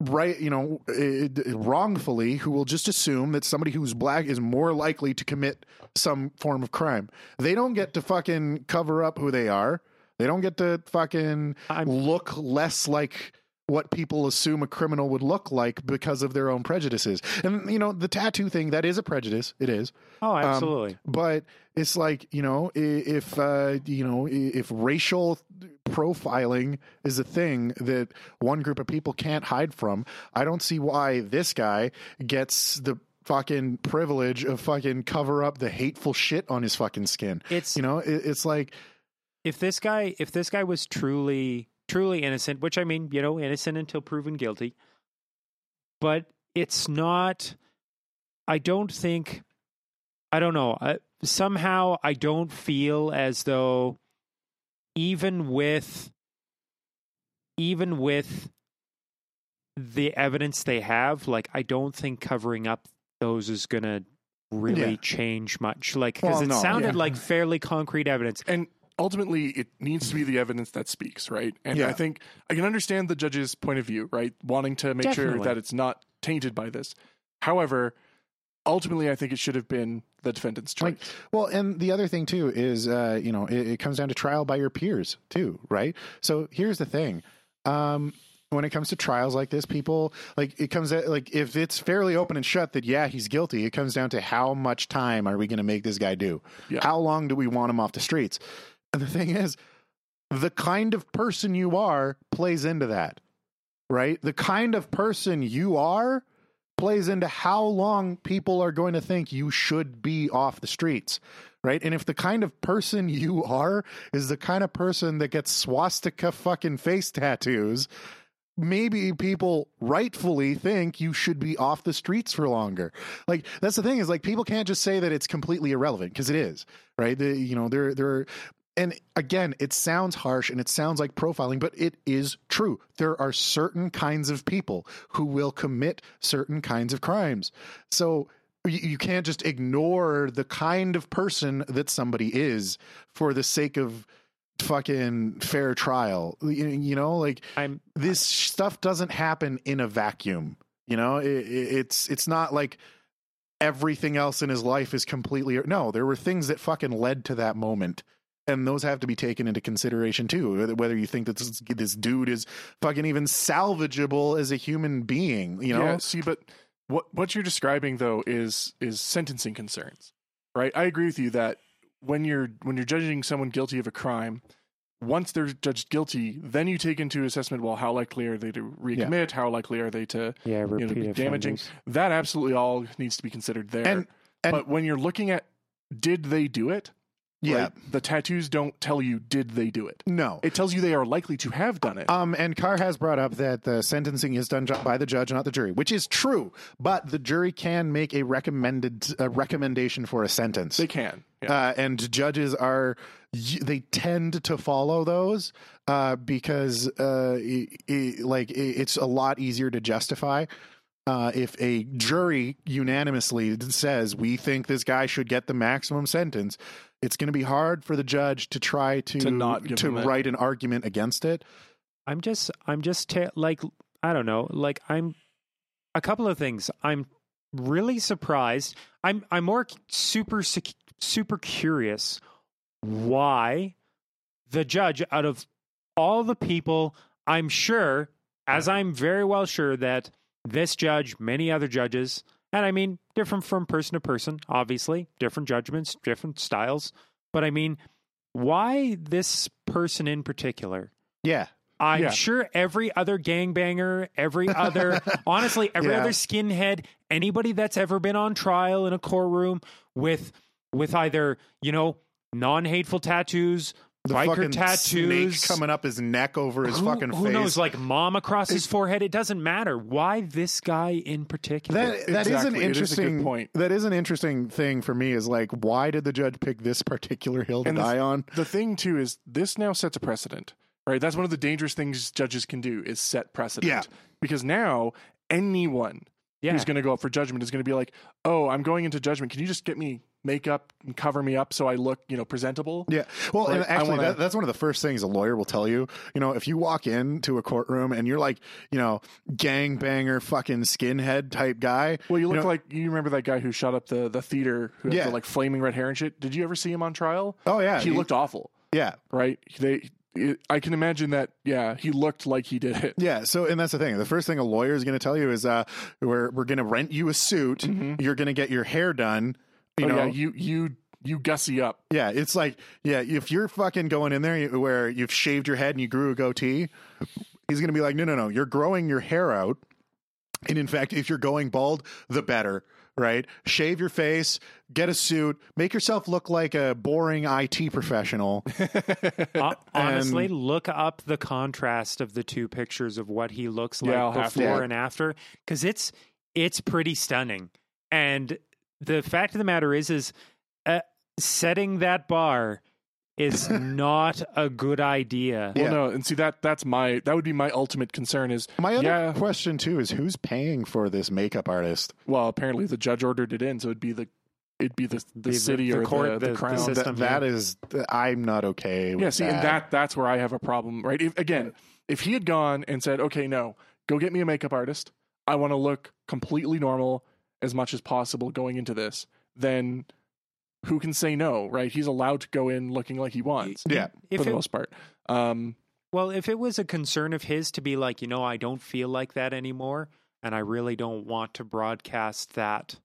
right you know eh, wrongfully who will just assume that somebody who's black is more likely to commit some form of crime. They don't get to fucking cover up who they are. They don't get to fucking I'm- look less like what people assume a criminal would look like because of their own prejudices. And you know the tattoo thing that is a prejudice. It is. Oh, absolutely. but it's like you know if uh, you know if racial profiling is a thing that one group of people can't hide from i don't see why this guy gets the fucking privilege of fucking cover up the hateful shit on his fucking skin. It's you know it, it's like if this guy if this guy was truly truly innocent which i mean you know innocent until proven guilty but it's not i don't think i don't know I, somehow i don't feel as though even with even with the evidence they have like i don't think covering up those is going to really Yeah. change much like because Well, it no, sounded yeah. like fairly concrete evidence and ultimately it needs to be the evidence that speaks, right? And Yeah. I think I can understand the judge's point of view, right? Wanting to make sure that it's not tainted by this. However, ultimately, I think it should have been the defendant's choice. Like, well, and the other thing too is, uh, you know, it, it comes down to trial by your peers too, right? So here's the thing. Um, when it comes to trials like this, people like it comes at, like if it's fairly open and shut that yeah he's guilty, it comes down to how much time are we going to make this guy do? Yeah. How long do we want him off the streets? The thing is, the kind of person you are plays into that, right? The kind of person you are plays into how long people are going to think you should be off the streets, right? And if the kind of person you are is the kind of person that gets swastika fucking face tattoos, maybe people rightfully think you should be off the streets for longer. Like that's the thing is like people can't just say that it's completely irrelevant because it is, right? The, you know, they're there there and again, it sounds harsh and it sounds like profiling, but it is true. There are certain kinds of people who will commit certain kinds of crimes. So you, you can't just ignore the kind of person that somebody is for the sake of fucking fair trial. You, know, like I'm this stuff doesn't happen in a vacuum. You know, it, it's it's not like everything else in his life is completely no. There were things that fucking led to that moment, and those have to be taken into consideration too. whether- Whether you think that this, this dude is fucking even salvageable as a human being, you know, Yeah, see, but what what you're describing though is is sentencing concerns, right? I agree with you that when you're when you're judging someone guilty of a crime, once they're judged guilty, then you take into assessment, well, how likely are they to recommit? How likely are they to yeah, you know, repeat be damaging? offenders. That absolutely all needs to be considered there. and and but when you're looking at did they do it? Yeah, right, the tattoos don't tell you did they do it. no, It tells you they are likely to have done it. Um, and Carr has brought up that the sentencing is done by the judge, not the jury, which is true. But the jury can make a recommended a recommendation for a sentence, they can. Yeah. uh, and judges are they tend to follow those uh, because uh, i i like i it's a lot easier to justify. Uh, if a jury unanimously says we think this guy should get the maximum sentence, it's going to be hard for the judge to try to To not to him it. write an argument against it. I'm just, I'm just ta- like, I don't know, like I'm a couple of things. I'm really surprised. I'm, I'm more super, super curious why the judge, out of all the people, I'm sure, as I'm very well sure that this judge, many other judges, and I mean, different from person to person, obviously, different judgments, different styles. But I mean, why this person in particular? Yeah, I'm Yeah. sure every other gangbanger, every other, honestly, every Yeah. other skinhead, anybody that's ever been on trial in a courtroom with, with either you know non-hateful tattoos, the biker fucking tattoos, snake coming up his neck over his who, fucking who face. knows, like mom across his forehead. It doesn't matter. Why this guy in particular? that that is an Exactly. It is a good interesting point. That is an interesting thing for me. Is like, why did the judge pick this particular hill to And the- die on? The thing too is this now sets a precedent, right? That's one of the dangerous things judges can do is set precedent. Yeah. Because now anyone yeah. who's going to go up for judgment is going to be like, "Oh, I'm going into judgment. Can you just get me makeup and cover me up so I look, you know, presentable?" Yeah. Well, and actually, wanna- that, that's one of the first things a lawyer will tell you. You know, if you walk into a courtroom and you're like, you know, gang banger, fucking skinhead type guy. Well, you look know- like you remember that guy who shot up the the theater who had Yeah. the like flaming red hair and shit. Did you ever see him on trial? Oh yeah, he looked awful, Yeah, right? They, I can imagine that. Yeah, he looked like he did it. Yeah, so and that's the thing. The first thing a lawyer is going to tell you is, uh, we're we're going to rent you a suit. Mhm. You're going to get your hair done. You oh, know, yeah, you you you gussy up. Yeah, it's like yeah, if you're fucking going in there where you've shaved your head and you grew a goatee, he's going to be like, no, no, no, you're growing your hair out, and in fact, if you're going bald, the better. Right? Shave your face, get a suit, make yourself look like a boring IT professional. Hon- honestly, And- look up the contrast of the two pictures of what he looks like Yeah, I'll have to. before and after, because it's it's pretty stunning. And the fact of the matter is, is uh, setting that bar is not a good idea. Well, Yeah. no, and see that that's my that would be my ultimate concern is My other Yeah. question too is who's paying for this makeup artist? well apparently the judge ordered it in so it'd be the it'd be the the the- city the or court, the, the- the the crown. system. That, that is, I'm not okay with yeah, see, that. and that that's where I have a problem, right? If, again, if he had gone and said, "Okay, no, go get me a makeup artist. I want to look completely normal as much as possible going into this," then who can say no, right? He's allowed to go in looking like he wants yeah. if for the it, most part. Um, well, if it was a concern of his to be like, you know, I don't feel like that anymore, and I really don't want to broadcast that.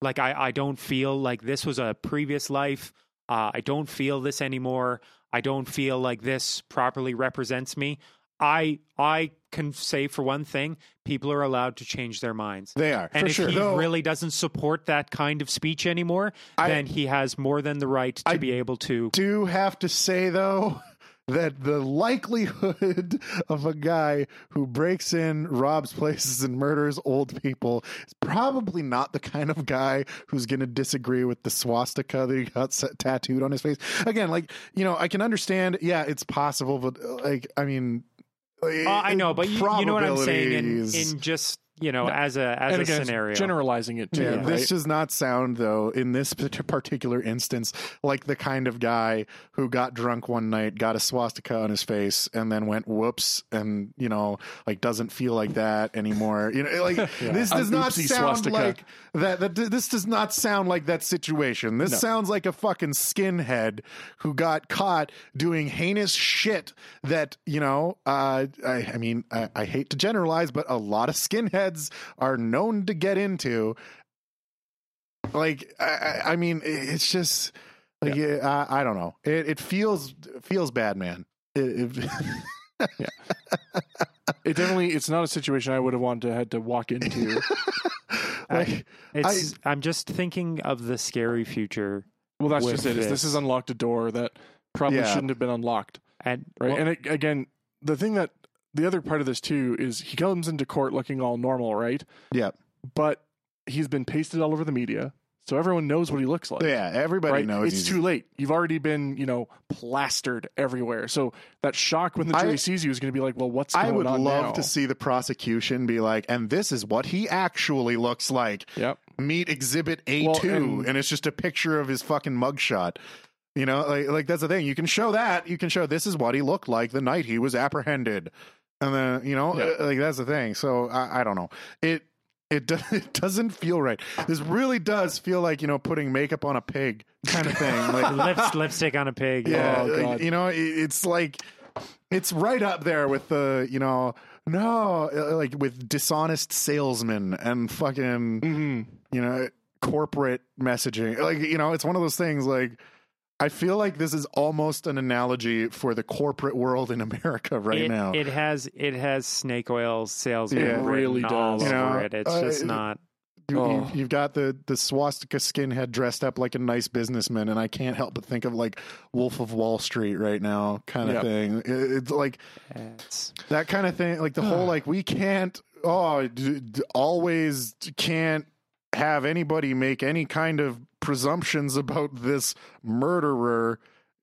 Like, I, I don't feel like this was a previous life. Uh, I don't feel this anymore. I don't feel like this properly represents me. I I can say for one thing, people are allowed to change their minds. They are And if sure. he Though, really doesn't support that kind of speech anymore, I- then he has more than the right to I be able to. do have to say though that the likelihood of a guy who breaks in, robs places, and murders old people is probably not the kind of guy who's going to disagree with the swastika that he got s- tattooed on his face. Again, like you know, I can understand. Yeah, it's possible, but like, I mean, Uh, I know, but you, you know what I'm saying. In, in just you know, as a as and a again, scenario, generalizing it too. Yeah, right? this does not sound though in this particular instance like the kind of guy who got drunk one night, got a swastika on his face, and then went whoops, and you know, like doesn't feel like that anymore. You know, like this An does not sound swastika. like that, that. This does not sound like that situation. This No. sounds like a fucking skinhead who got caught doing heinous shit. That you know, uh, I, I mean, I, I hate to generalize, but a lot of skinheads are known to get into. Like, I, I- I mean, it's just like I, I don't know. It, it feels feels bad, man. It, it, it definitely it's not a situation I would have wanted to had to walk into. like, it's. I, am just thinking of the scary future, Well, that's just it. is This has unlocked a door that probably Yeah. shouldn't have been unlocked, and right? well, and it, again, the thing that the other part of this too is he comes into court looking all normal, right? yeah, But he's been pasted all over the media, so everyone knows what he looks like. yeah. Everybody Right? knows it's too late. You've already been, you know, plastered everywhere. So that shock when the jury I- sees you is going to be like, well, what's going on? I would love now? to see the prosecution be like, and this is what he actually looks like. Yep. Meet Exhibit A2, Well, and, and- it's just a picture of his fucking mugshot. You know, like, like that's the thing. You can show that. You can show this is what he looked like the night he was apprehended, and then you know, Yeah. uh, like that's the thing. So I, I don't know. It it do, it doesn't feel right. This really does feel like you know putting makeup on a pig kind of thing. Like lips, lipstick on a pig. yeah, Oh, God. you know, it, it's like it's right up there with the you know no uh, like with dishonest salesmen and fucking hmm you know corporate messaging. Like you know, it's one of those things like. I feel like this is almost an analogy for the corporate world in America right it, now. it has it has snake oil sales. Yeah, it really written all does. You over know, it. It's uh, just not. You, Oh. you, have got the the swastika skinhead dressed up like a nice businessman, and I can't help but think of like Wolf of Wall Street right now, kind of Yeah. thing. It- it's like It's, that kind of thing like the whole like we can't oh d- d- always can't have anybody make any kind of presumptions about this murderer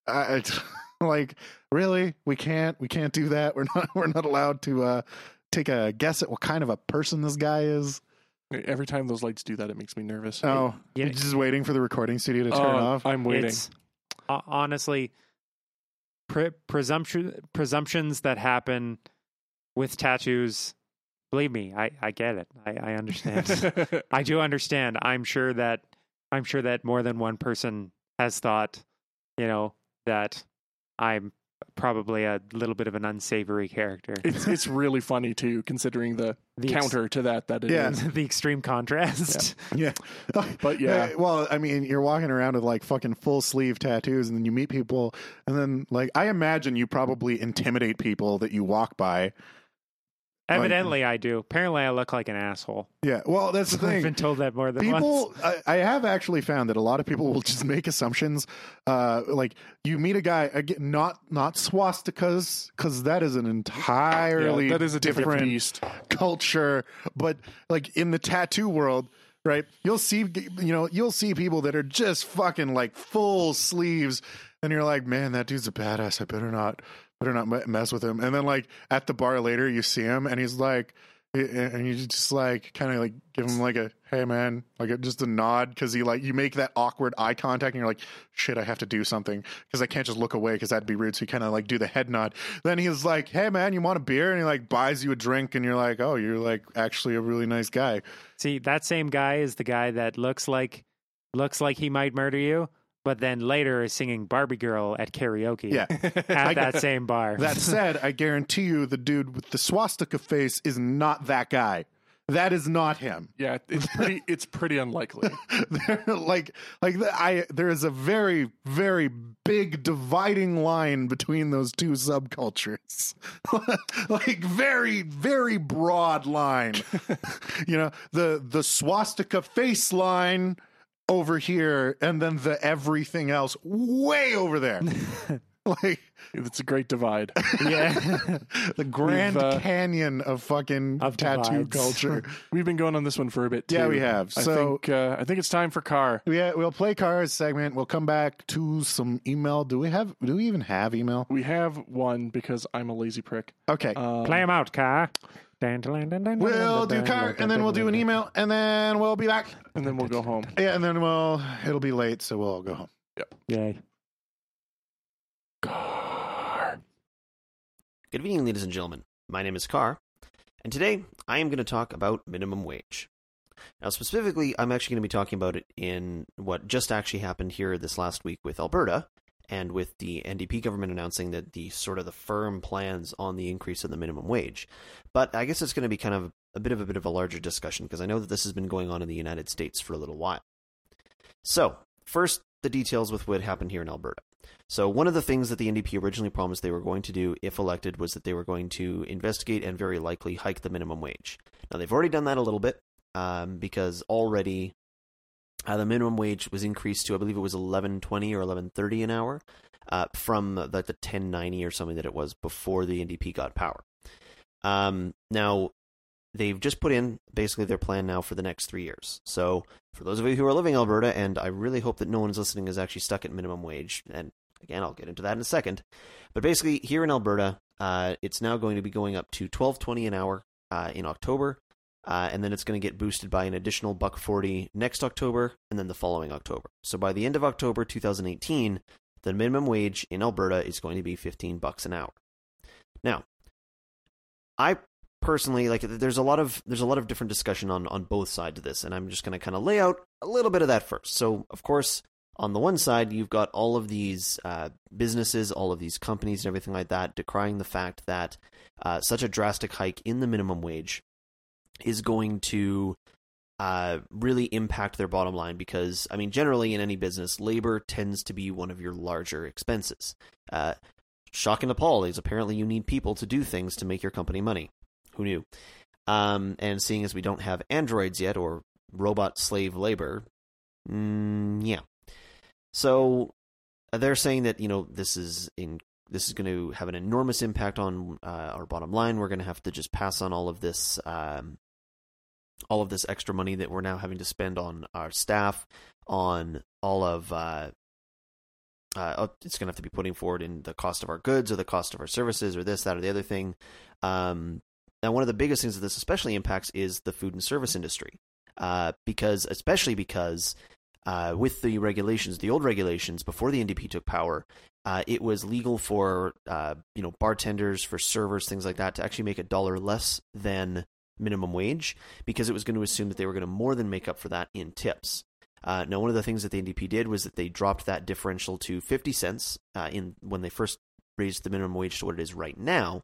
I, like really we can't we can't do that we're not we're not allowed to uh take a guess at what kind of a person this guy is Every time those lights do that, it makes me nervous. oh Yeah. you're just waiting for the recording studio to turn Oh, off I'm waiting. It's uh, honestly pre- presumption presumptions that happen with tattoos. Believe me, I, I get it. I, I understand. I do understand. I'm sure that I'm sure that more than one person has thought, you know, that I'm probably a little bit of an unsavory character. it's it's really funny too, considering the, The ex- counter to that that it is. Yeah. the extreme contrast. yeah But yeah. Well, I mean, you're walking around with like fucking full sleeve tattoos, and then you meet people, and then like I imagine you probably intimidate people that you walk by. Evidently, I do. Apparently, I look like an asshole. Yeah, well, that's the thing. I've been told that more than once. People, I, I have actually found that a lot of people will just make assumptions. Uh, like you meet a guy, again, not not swastikas, because that is an entirely Yeah, that is a different, beast. culture but like in the tattoo world right you'll see you know you'll see people that are just fucking like full sleeves and you're like man that dude's a badass i better not better not mess with him. And then like at the bar later you see him and he's like and you just like kind of like give him like a hey man like a, just a nod because he like you make that awkward eye contact and you're like shit i have to do something because i can't just look away because that'd be rude. So you kind of like do the head nod. Then he's like hey man you want a beer? And he like buys you a drink and you're like oh you're like actually a really nice guy. See, that same guy is the guy that looks like looks like he might murder you, but then later is singing Barbie Girl at karaoke. yeah At that same bar. that said i guarantee you the dude with the swastika face is not that guy that is not him Yeah, it's pretty. it's pretty unlikely. Like like I there is a very very big dividing line between those two subcultures. like very very broad line. you know, the the swastika face line over here and then the everything else way over there. like It's a great divide. yeah. the Grand uh, Canyon of fucking Of tattoo divides. culture. We've been going on this one for a bit. Too. Yeah, we have. I So- think uh, I think it's time for Carr. Yeah, we'll play Carr's segment. We'll come back to some email. Do we have? Do we even have email? We have one because I'm a lazy prick. Okay, Um, Play him out, Carr. We'll do Carr, and then we'll do an email, and then we'll be back. and then we'll go home. Yeah, and then we'll. It'll be late, so we'll all go home. Yep. Yay. Carr. Good evening, ladies and gentlemen. My name is Carr, and today I am going to talk about minimum wage. Now, specifically, I'm actually going to be talking about it in what just actually happened here this last week with Alberta, and with the NDP government announcing that the sort of the firm plans on the increase of the minimum wage. But I guess it's going to be kind of a bit of a bit of a larger discussion because I know that this has been going on in the United States for a little while. So, first, the details with what happened here in Alberta. So, one of the things that the NDP originally promised they were going to do if elected was that they were going to investigate and very likely hike the minimum wage. Now, they've already done that a little bit um, because already uh, the minimum wage was increased to, I believe it was eleven twenty or eleven thirty an hour, uh, from like the ten ninety or something that it was before the NDP got power. Um, now, they've just put in basically their plan now for the next three years. So, for those of you who are living in Alberta, and I really hope that no one is listening is actually stuck at minimum wage, and again, I'll get into that in a second. But basically, here in Alberta, uh, it's now going to be going up to twelve twenty an hour uh, in October, uh, and then it's going to get boosted by an additional buck forty next October, and then the following October. So by the end of October 2018, the minimum wage in Alberta is going to be fifteen bucks an hour. Now, I personally like there's a lot of there's a lot of different discussion on on both sides of this and i'm just going to kind of lay out a little bit of that first so of course on the one side you've got all of these uh, businesses all of these companies and everything like that decrying the fact that uh, such a drastic hike in the minimum wage is going to uh, really impact their bottom line because i mean generally in any business labor tends to be one of your larger expenses uh, shock and appall is apparently you need people to do things to make your company money who knew? Um, and seeing as we don't have androids yet or robot slave labor, mm, yeah. So uh, they're saying that you know this is in this is going to have an enormous impact on uh, our bottom line. We're going to have to just pass on all of this, um, all of this extra money that we're now having to spend on our staff, on all of. Uh, uh, oh, it's going to have to be putting forward in the cost of our goods or the cost of our services or this, that, or the other thing. Um, now, one of the biggest things that this especially impacts is the food and service industry, uh, because especially because uh, with the regulations, the old regulations before the NDP took power, uh, it was legal for uh, you know bartenders, for servers, things like that, to actually make a dollar less than minimum wage because it was going to assume that they were going to more than make up for that in tips. Uh, now, one of the things that the NDP did was that they dropped that differential to fifty cents uh, in when they first raised the minimum wage to what it is right now,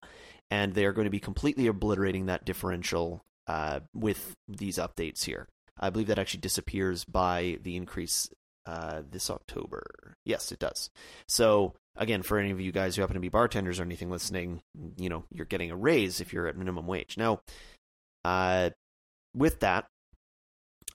and they are going to be completely obliterating that differential uh, with these updates here. I believe that actually disappears by the increase uh, this October. Yes, it does. So again, for any of you guys who happen to be bartenders or anything listening, you know you're getting a raise if you're at minimum wage. Now, uh, with that,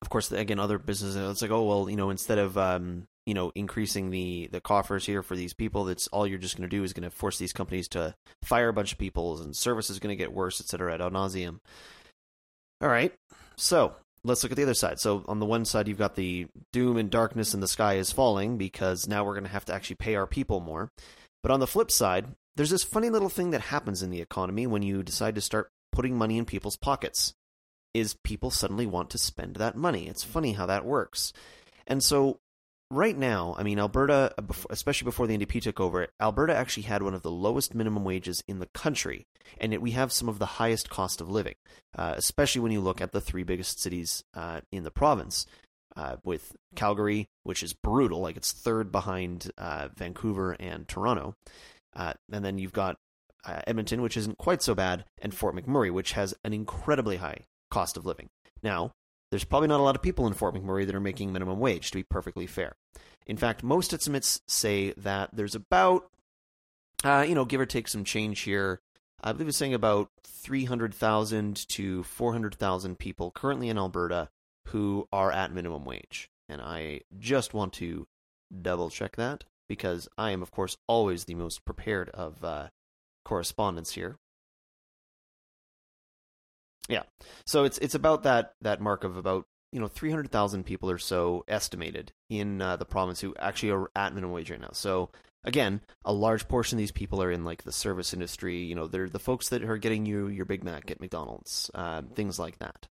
of course, again, other businesses, it's like, oh well, you know, instead of um, you know increasing the the coffers here for these people, that's all you're just going to do is going to force these companies to fire a bunch of people, and service is going to get worse, et cetera, ad nauseum. All right, so let's look at the other side. So on the one side, you've got the doom and darkness, and the sky is falling because now we're going to have to actually pay our people more. But on the flip side, there's this funny little thing that happens in the economy when you decide to start putting money in people's pockets is people suddenly want to spend that money. It's funny how that works. And so right now, I mean, Alberta, especially before the NDP took over, Alberta actually had one of the lowest minimum wages in the country, and yet we have some of the highest cost of living, uh, especially when you look at the three biggest cities uh, in the province. Uh, with Calgary, which is brutal, like it's third behind uh, Vancouver and Toronto, uh, and then you've got uh, Edmonton, which isn't quite so bad, and Fort McMurray, which has an incredibly high cost of living. Now, there's probably not a lot of people in Fort McMurray that are making minimum wage, to be perfectly fair. In fact, most estimates say that there's about, uh, you know, give or take some change here. I believe it's saying about 300,000 to 400,000 people currently in Alberta who are at minimum wage. And I just want to double check that because I am, of course, always the most prepared of uh, correspondents here. Yeah. So it's it's about that that mark of about you know 300,000 people or so estimated in uh, the province who actually are at minimum wage right now. So again, a large portion of these people are in like the service industry. You know, they're the folks that are getting you your Big Mac at McDonald's, uh, things like that.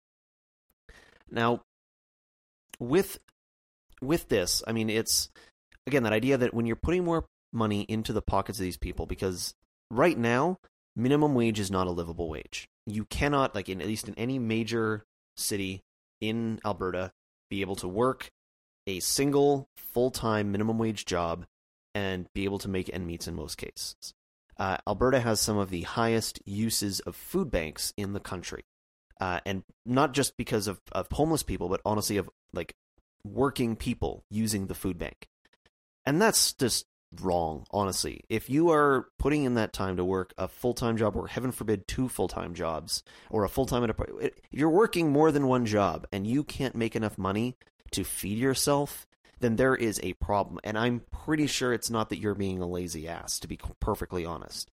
Now, with with this, I mean, it's again that idea that when you're putting more money into the pockets of these people, because right now minimum wage is not a livable wage. You cannot, like in at least in any major city in Alberta, be able to work a single full time minimum wage job and be able to make end meets in most cases. Uh, Alberta has some of the highest uses of food banks in the country. Uh, and not just because of, of homeless people, but honestly of like working people using the food bank. And that's just wrong, honestly. If you are putting in that time to work a full time job, or heaven forbid, two full time jobs, or a full time at a, you're working more than one job and you can't make enough money to feed yourself, then there is a problem. And I'm pretty sure it's not that you're being a lazy ass, to be perfectly honest.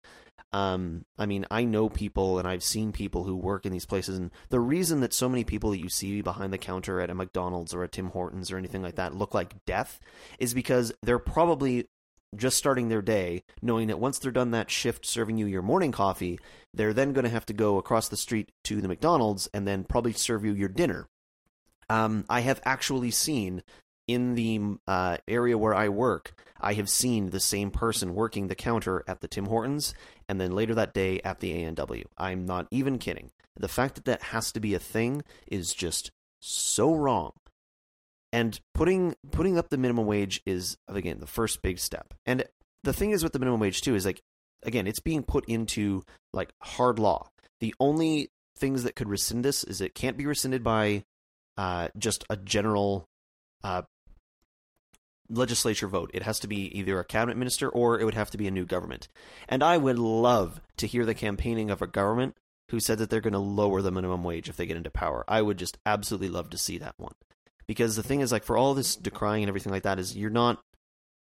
Um, I mean, I know people and I've seen people who work in these places, and the reason that so many people that you see behind the counter at a McDonald's or a Tim Hortons or anything like that look like death is because they're probably just starting their day, knowing that once they're done that shift serving you your morning coffee, they're then going to have to go across the street to the McDonald's and then probably serve you your dinner. Um, I have actually seen in the uh, area where I work, I have seen the same person working the counter at the Tim Hortons and then later that day at the A&W. I'm not even kidding. The fact that that has to be a thing is just so wrong and putting putting up the minimum wage is again the first big step and the thing is with the minimum wage too is like again it's being put into like hard law the only things that could rescind this is it can't be rescinded by uh, just a general uh, legislature vote. It has to be either a cabinet minister or it would have to be a new government. And I would love to hear the campaigning of a government who said that they're going to lower the minimum wage if they get into power. I would just absolutely love to see that one because the thing is like for all this decrying and everything like that is you're not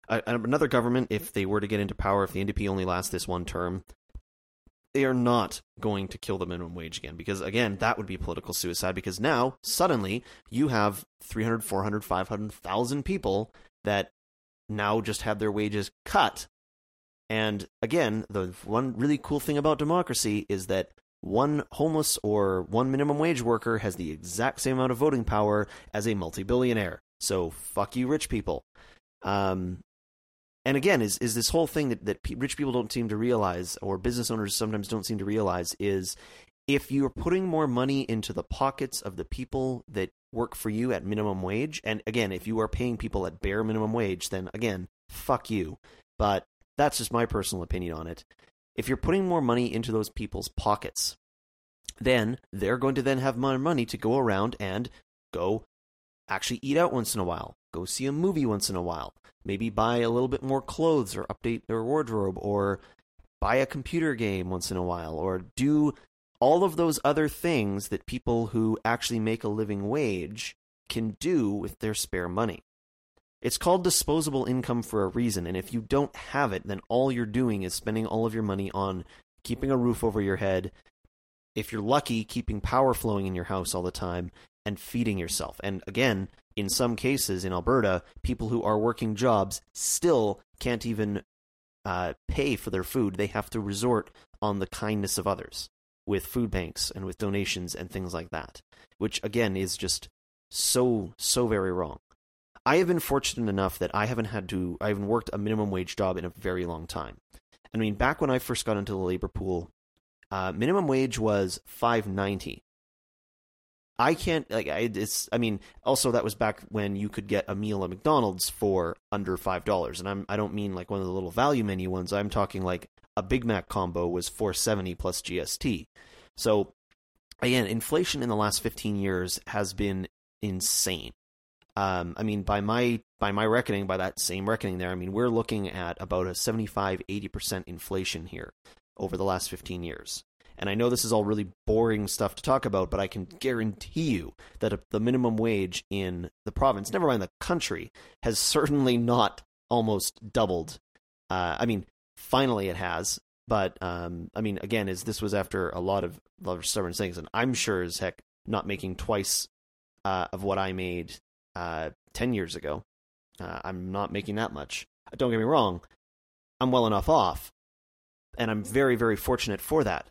another government if they were to get into power if the NDP only lasts this one term they are not going to kill the minimum wage again. Because again that would be political suicide because now suddenly you have 300 400 500,000 people that now just have their wages cut. And again the one really cool thing about democracy is that one homeless or one minimum wage worker has the exact same amount of voting power as a multi-billionaire. So fuck you, rich people. Um, and again, is is this whole thing that that rich people don't seem to realize, or business owners sometimes don't seem to realize, is if you're putting more money into the pockets of the people that work for you at minimum wage, and again, if you are paying people at bare minimum wage, then again, fuck you. But that's just my personal opinion on it if you're putting more money into those people's pockets, then they're going to then have more money to go around and go actually eat out once in a while, go see a movie once in a while, maybe buy a little bit more clothes or update their wardrobe or buy a computer game once in a while or do all of those other things that people who actually make a living wage can do with their spare money. It's called disposable income for a reason, and if you don't have it, then all you're doing is spending all of your money on keeping a roof over your head. If you're lucky, keeping power flowing in your house all the time and feeding yourself. And again, in some cases in Alberta, people who are working jobs still can't even uh, pay for their food. They have to resort on the kindness of others, with food banks and with donations and things like that, which again is just so so very wrong. I have been fortunate enough that I haven't had to I haven't worked a minimum wage job in a very long time. I mean, back when I first got into the labor pool, uh, minimum wage was five ninety. I can't like I, it's. I mean, also that was back when you could get a meal at McDonald's for under five dollars, and I'm I don't mean like one of the little value menu ones. I'm talking like a Big Mac combo was four seventy plus GST. So again, inflation in the last fifteen years has been insane. Um, I mean, by my by my reckoning, by that same reckoning there, I mean we're looking at about a 75 80 percent inflation here over the last 15 years. And I know this is all really boring stuff to talk about, but I can guarantee you that the minimum wage in the province, never mind the country, has certainly not almost doubled. Uh, I mean, finally it has, but um, I mean, again, is this was after a lot of lot of stubborn things, and I'm sure as heck not making twice uh, of what I made uh, ten years ago. Uh, I'm not making that much. Don't get me wrong, I'm well enough off, and I'm very very fortunate for that.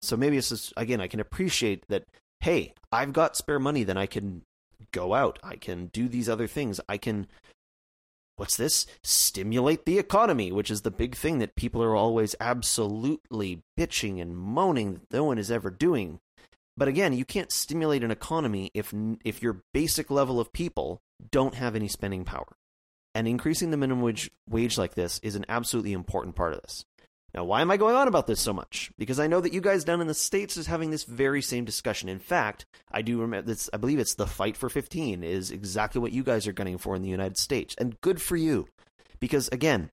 So maybe it's just, again, I can appreciate that, hey, I've got spare money, then I can go out. I can do these other things. I can, what's this? Stimulate the economy, which is the big thing that people are always absolutely bitching and moaning that no one is ever doing. But again, you can't stimulate an economy if if your basic level of people don't have any spending power. And increasing the minimum wage, wage like this is an absolutely important part of this. Now, why am I going on about this so much? Because I know that you guys down in the States is having this very same discussion. In fact, I do remember this, I believe it's the fight for 15 is exactly what you guys are gunning for in the United States. And good for you. Because again,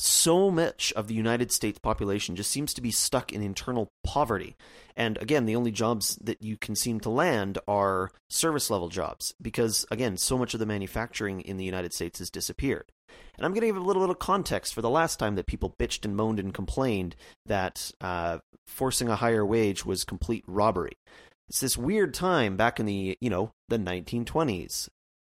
so much of the United States population just seems to be stuck in internal poverty. And again, the only jobs that you can seem to land are service level jobs because, again, so much of the manufacturing in the United States has disappeared. And I'm going to give a little context for the last time that people bitched and moaned and complained that uh, forcing a higher wage was complete robbery. It's this weird time back in the, you know, the 1920s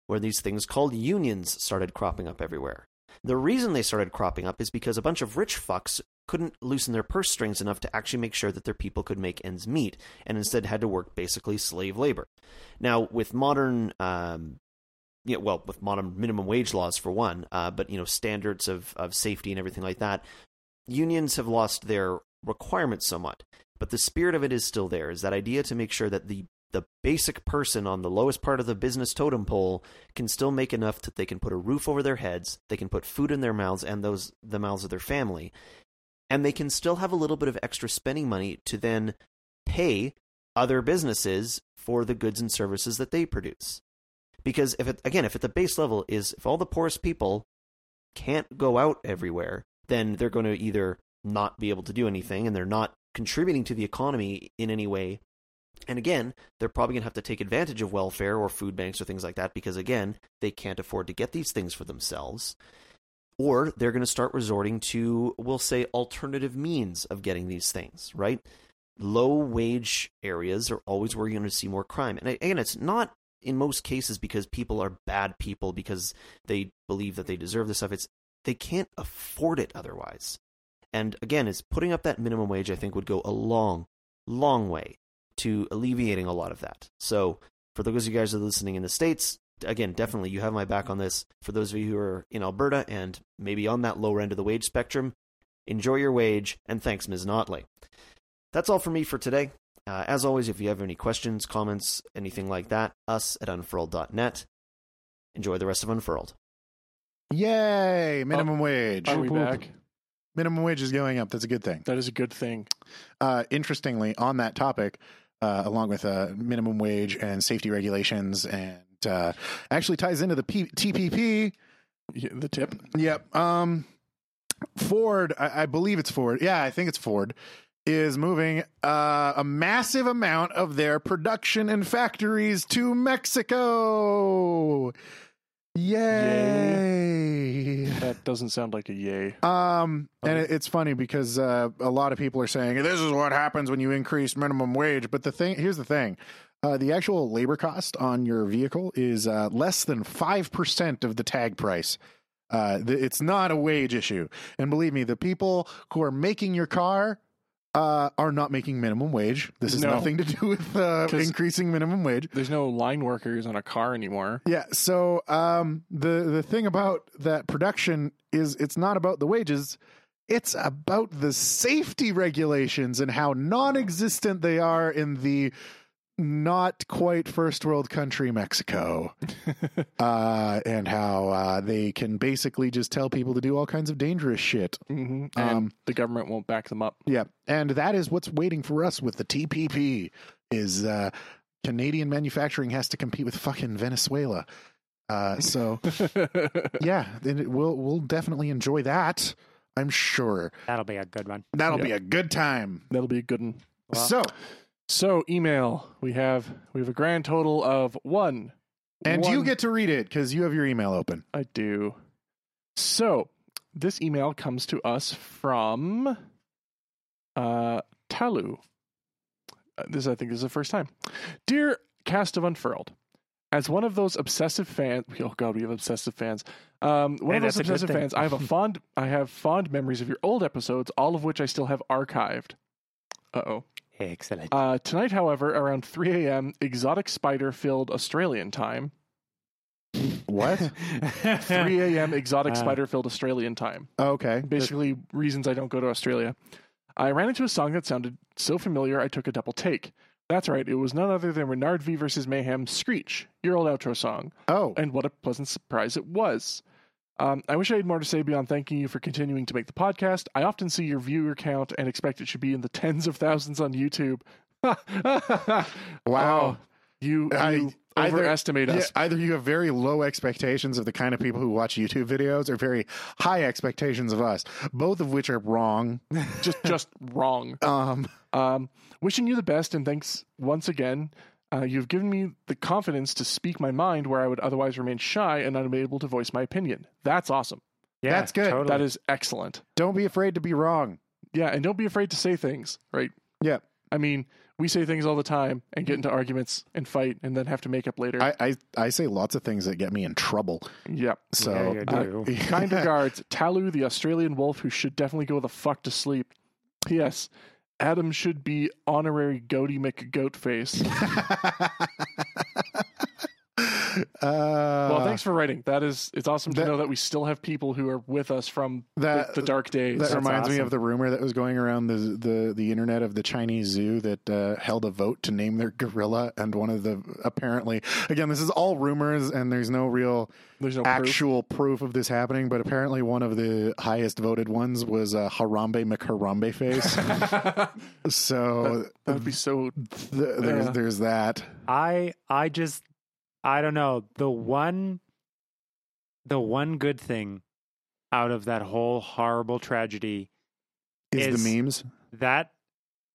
where these things called unions started cropping up everywhere. The reason they started cropping up is because a bunch of rich fucks couldn't loosen their purse strings enough to actually make sure that their people could make ends meet and instead had to work basically slave labor. Now, with modern um, well, with modern minimum wage laws for one, uh, but you know, standards of of safety and everything like that, unions have lost their requirements somewhat. But the spirit of it is still there. Is that idea to make sure that the the basic person on the lowest part of the business totem pole can still make enough that they can put a roof over their heads, they can put food in their mouths and those the mouths of their family, and they can still have a little bit of extra spending money to then pay other businesses for the goods and services that they produce. Because if it again, if at the base level is if all the poorest people can't go out everywhere, then they're going to either not be able to do anything and they're not contributing to the economy in any way. And again, they're probably going to have to take advantage of welfare or food banks or things like that because again, they can't afford to get these things for themselves. Or they're going to start resorting to, we'll say, alternative means of getting these things, right? Low wage areas are always where you're going to see more crime. And again, it's not in most cases because people are bad people because they believe that they deserve this stuff. It's they can't afford it otherwise. And again, is putting up that minimum wage I think would go a long, long way to alleviating a lot of that. So for those of you guys that are listening in the States, again, definitely you have my back on this. For those of you who are in Alberta and maybe on that lower end of the wage spectrum, enjoy your wage and thanks, Ms. Notley. That's all for me for today. Uh, as always, if you have any questions, comments, anything like that, us at unfurled.net. Enjoy the rest of Unfurled. Yay! Minimum wage. Are we Whoop, whoop. back? Minimum wage is going up. That's a good thing. That is a good thing. Uh, interestingly, on that topic, uh, along with uh, minimum wage and safety regulations, and uh, actually ties into the P- TPP. Yeah, The tip. Yep. Um, Ford, I, I believe it's Ford. Yeah, I think it's Ford. Is moving uh, a massive amount of their production and factories to Mexico. Yay! That doesn't sound like a yay. Um, and it, it's funny because uh, a lot of people are saying this is what happens when you increase minimum wage. But the thing here's the thing: uh, the actual labor cost on your vehicle is uh, less than five percent of the tag price. Uh, it's not a wage issue, and believe me, the people who are making your car uh, are not making minimum wage. This has No. nothing to do with uh, increasing minimum wage. There's no line workers on a car anymore. Yeah. So um, the the thing about that production is it's not about the wages. It's about the safety regulations and how non-existent they are in the not quite first world country Mexico, uh, and how uh, they can basically just tell people to do all kinds of dangerous shit. hmm And Um, the government won't back them up. Yeah, and that is what's waiting for us with the TPP. Is uh, Canadian manufacturing has to compete with fucking Venezuela. Uh, so yeah, then we'll we'll definitely enjoy that. I'm sure That'll be a good one. that'll Yeah. be a good time. That'll be a good one. Well- so, So email. We have we have a grand total of one. and you get to read it because you have your email open. I do. So this email comes to us from uh Talu. Uh, this I think is the first time. Dear cast of Unfurled, as one of those obsessive fans, oh god, we have obsessive fans. Um, one Hey, of those that's a good obsessive fans. I have a fond, I have fond memories of your old episodes, all of which I still have archived. Uh oh. Excellent. Uh, tonight, however, around 3 a.m., exotic spider filled Australian time. What? 3 a.m. exotic Ah. spider filled Australian time. okay. Basically, reasons I don't go to Australia. I ran into a song that sounded so familiar, I took a double take. That's right, it was none other than Renard V versus Mayhem Screech, your old outro song. Oh, And what a pleasant surprise it was. Um, I wish I had more to say beyond thanking you for continuing to make the podcast. I often see your viewer count and expect it should be in the tens of thousands on YouTube. Wow. Oh, you, I- you either- overestimate Yeah, us. either you have very low expectations of the kind of people who watch YouTube videos or very high expectations of us, both of which are wrong. Just, just wrong. Um, Um, wishing you the best and thanks once again. Uh, you've given me the confidence to speak my mind where I would otherwise remain shy and unable to voice my opinion. That's awesome. yeah, that's good. Totally. That is excellent. don't be afraid to be wrong. Yeah, and don't be afraid to say things, right? Yeah. I mean, we say things all the time and get into arguments and fight and then have to make up later. I, I, I say lots of things that get me in trouble. yep. So Yeah, you uh, do. Kind regards, Talu, the Australian wolf who should definitely go the fuck to sleep. P.S. Adam should be honorary Goaty McGoatface. uh, well, thanks for writing. That is, it's awesome to that- know that we still have people who are with us from That- the, the dark days. That That's reminds me of the rumor that was going around the the, the internet of the Chinese zoo that uh, held a vote to name their gorilla, and one of the apparently again this is all rumors and there's no real There's no proof. actual proof. of this happening, but apparently one of the highest voted ones was uh, Harambe McHarambe face. so That would be so. th- there's Yeah. there's that. I I just I don't know the one the one good thing out of that whole horrible tragedy Is, Is- the memes? that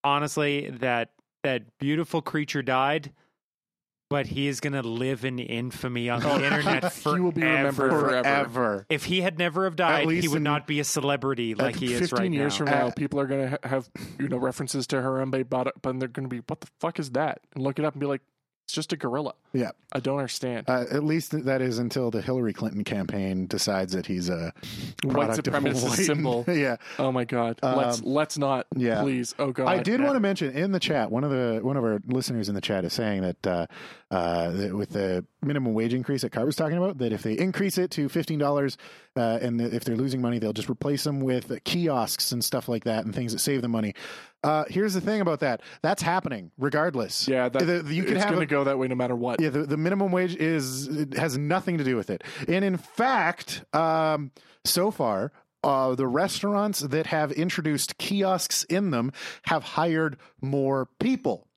honestly that that beautiful creature died but he is going to live in infamy on the Oh, internet he will be remembered forever. Forever. If he had never have died, he would in- not be a celebrity like he is right now. 15 years from now, Uh, people are going to have you know references to Harambe, but and they're going to be, what the fuck is that? And look it up and be like, it's just a gorilla. Yeah. I don't understand. Uh, at least that is until the Hillary Clinton campaign decides that he's a White supremacist white- symbol. yeah, Oh my god. let's Um, let's not. yeah. Please. Oh god. I did want to mention in the chat one of the one of our listeners in the chat is saying that uh, uh, with the minimum wage increase that Carr was talking about, that if they increase it to fifteen dollars, uh, and if they're losing money, they'll just replace them with kiosks and stuff like that and things that save them money. Uh, here's the thing about that: that's happening regardless. Yeah, that, The- the- you can it's going to go that way no matter what. Yeah, the, the minimum wage is it has nothing to do with it. And in fact, um, so far, uh, the restaurants that have introduced kiosks in them have hired more people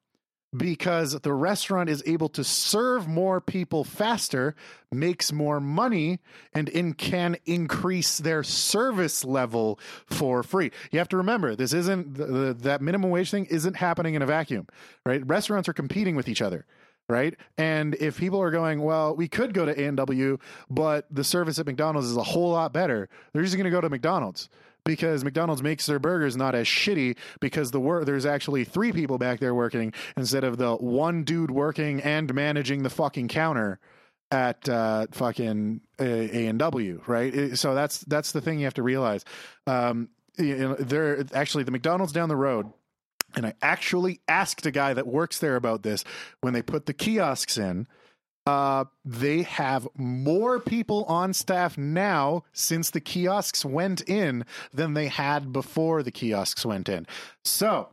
because the restaurant is able to serve more people faster, makes more money, and in, can increase their service level for free. You have to remember this isn't the, the, that minimum wage thing isn't happening in a vacuum, right? Restaurants are competing with each other right? And if people are going, well, we could go to A&W, but the service at McDonald's is a whole lot better. They're just going to go to McDonald's because McDonald's makes their burgers not as shitty because the wor- there's actually three people back there working instead of the one dude working and managing the fucking counter at uh, fucking A and W, right? So that's that's the thing you have to realize. Um, you know, there actually the McDonald's down the road And I actually asked a guy that works there about this when they put the kiosks in. Uh, they have more people on staff now since the kiosks went in than they had before the kiosks went in. So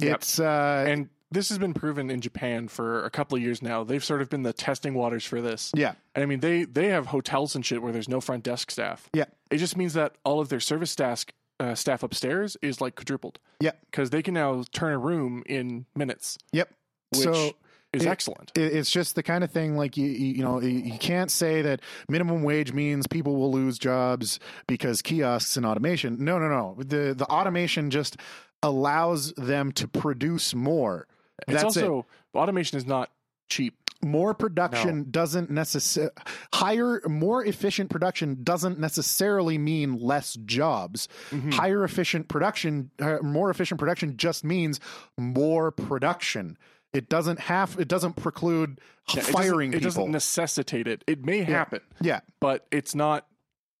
Yep. it's uh, And this has been proven in Japan for a couple of years now. They've sort of been the testing waters for this. yeah, And I mean, they they have hotels and shit where there's no front desk staff. Yeah. It just means that all of their service staff uh, staff upstairs is like quadrupled. Yeah. Because they can now turn a room in minutes, yep. which so is it- excellent. it- it's just the kind of thing like you you know you can't say that minimum wage means people will lose jobs because kiosks and automation. No no no. The the automation just allows them to produce more. It's that's it. also automation is not cheap. more production doesn't necessarily higher more efficient production doesn't necessarily mean less jobs. Mm-hmm. higher efficient production uh, more efficient production just means more production it doesn't have it doesn't preclude Yeah, it doesn't- firing it doesn't necessitate it. It may happen, yeah but it's not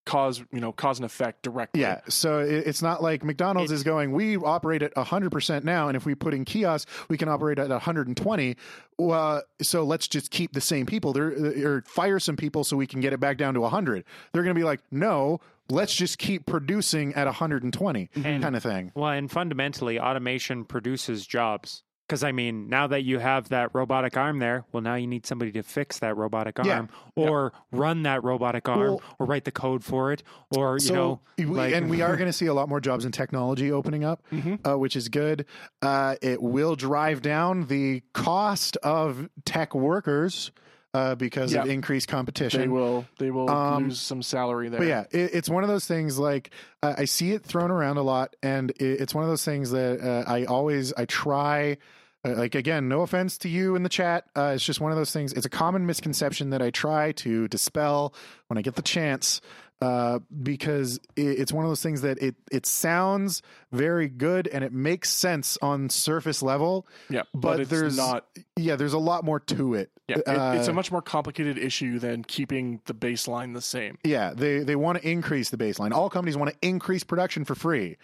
cause you know cause and effect directly. Yeah, so it- it's not like McDonald's is going. We operate at hundred percent now, and if we put in kiosks, we can operate at one hundred and twenty. Uh, so let's just keep the same people there, or fire some people so we can get it back down to hundred. They're going to be like, no, let's just keep producing at one hundred and twenty, And- kind of thing. Well, and fundamentally, automation produces jobs. Because I mean, now that you have that robotic arm there, well, now you need somebody to fix that robotic Yeah. arm, or run that robotic arm, Well- or write the code for it, or you know, we, like, and we are going to see a lot more jobs in technology opening up, uh, which is good. Uh, it will drive down the cost of tech workers uh, because of increased competition. They will they will Um, lose some salary there. But yeah, it, it's one of those things like uh, I see it thrown around a lot, and it, it's one of those things that uh, I always I try. Uh, like again, no offense to you in the chat. Uh, it's just one of those things. It's a common misconception that I try to dispel when I get the chance, uh, because it, it's one of those things that it it sounds very good and it makes sense on surface level. yeah, but, but there's- not. Yeah, there's a lot more to it. Yeah, it, Uh, it's a much more complicated issue than keeping the baseline the same. Yeah, they they want to increase the baseline. All companies want to increase production for free.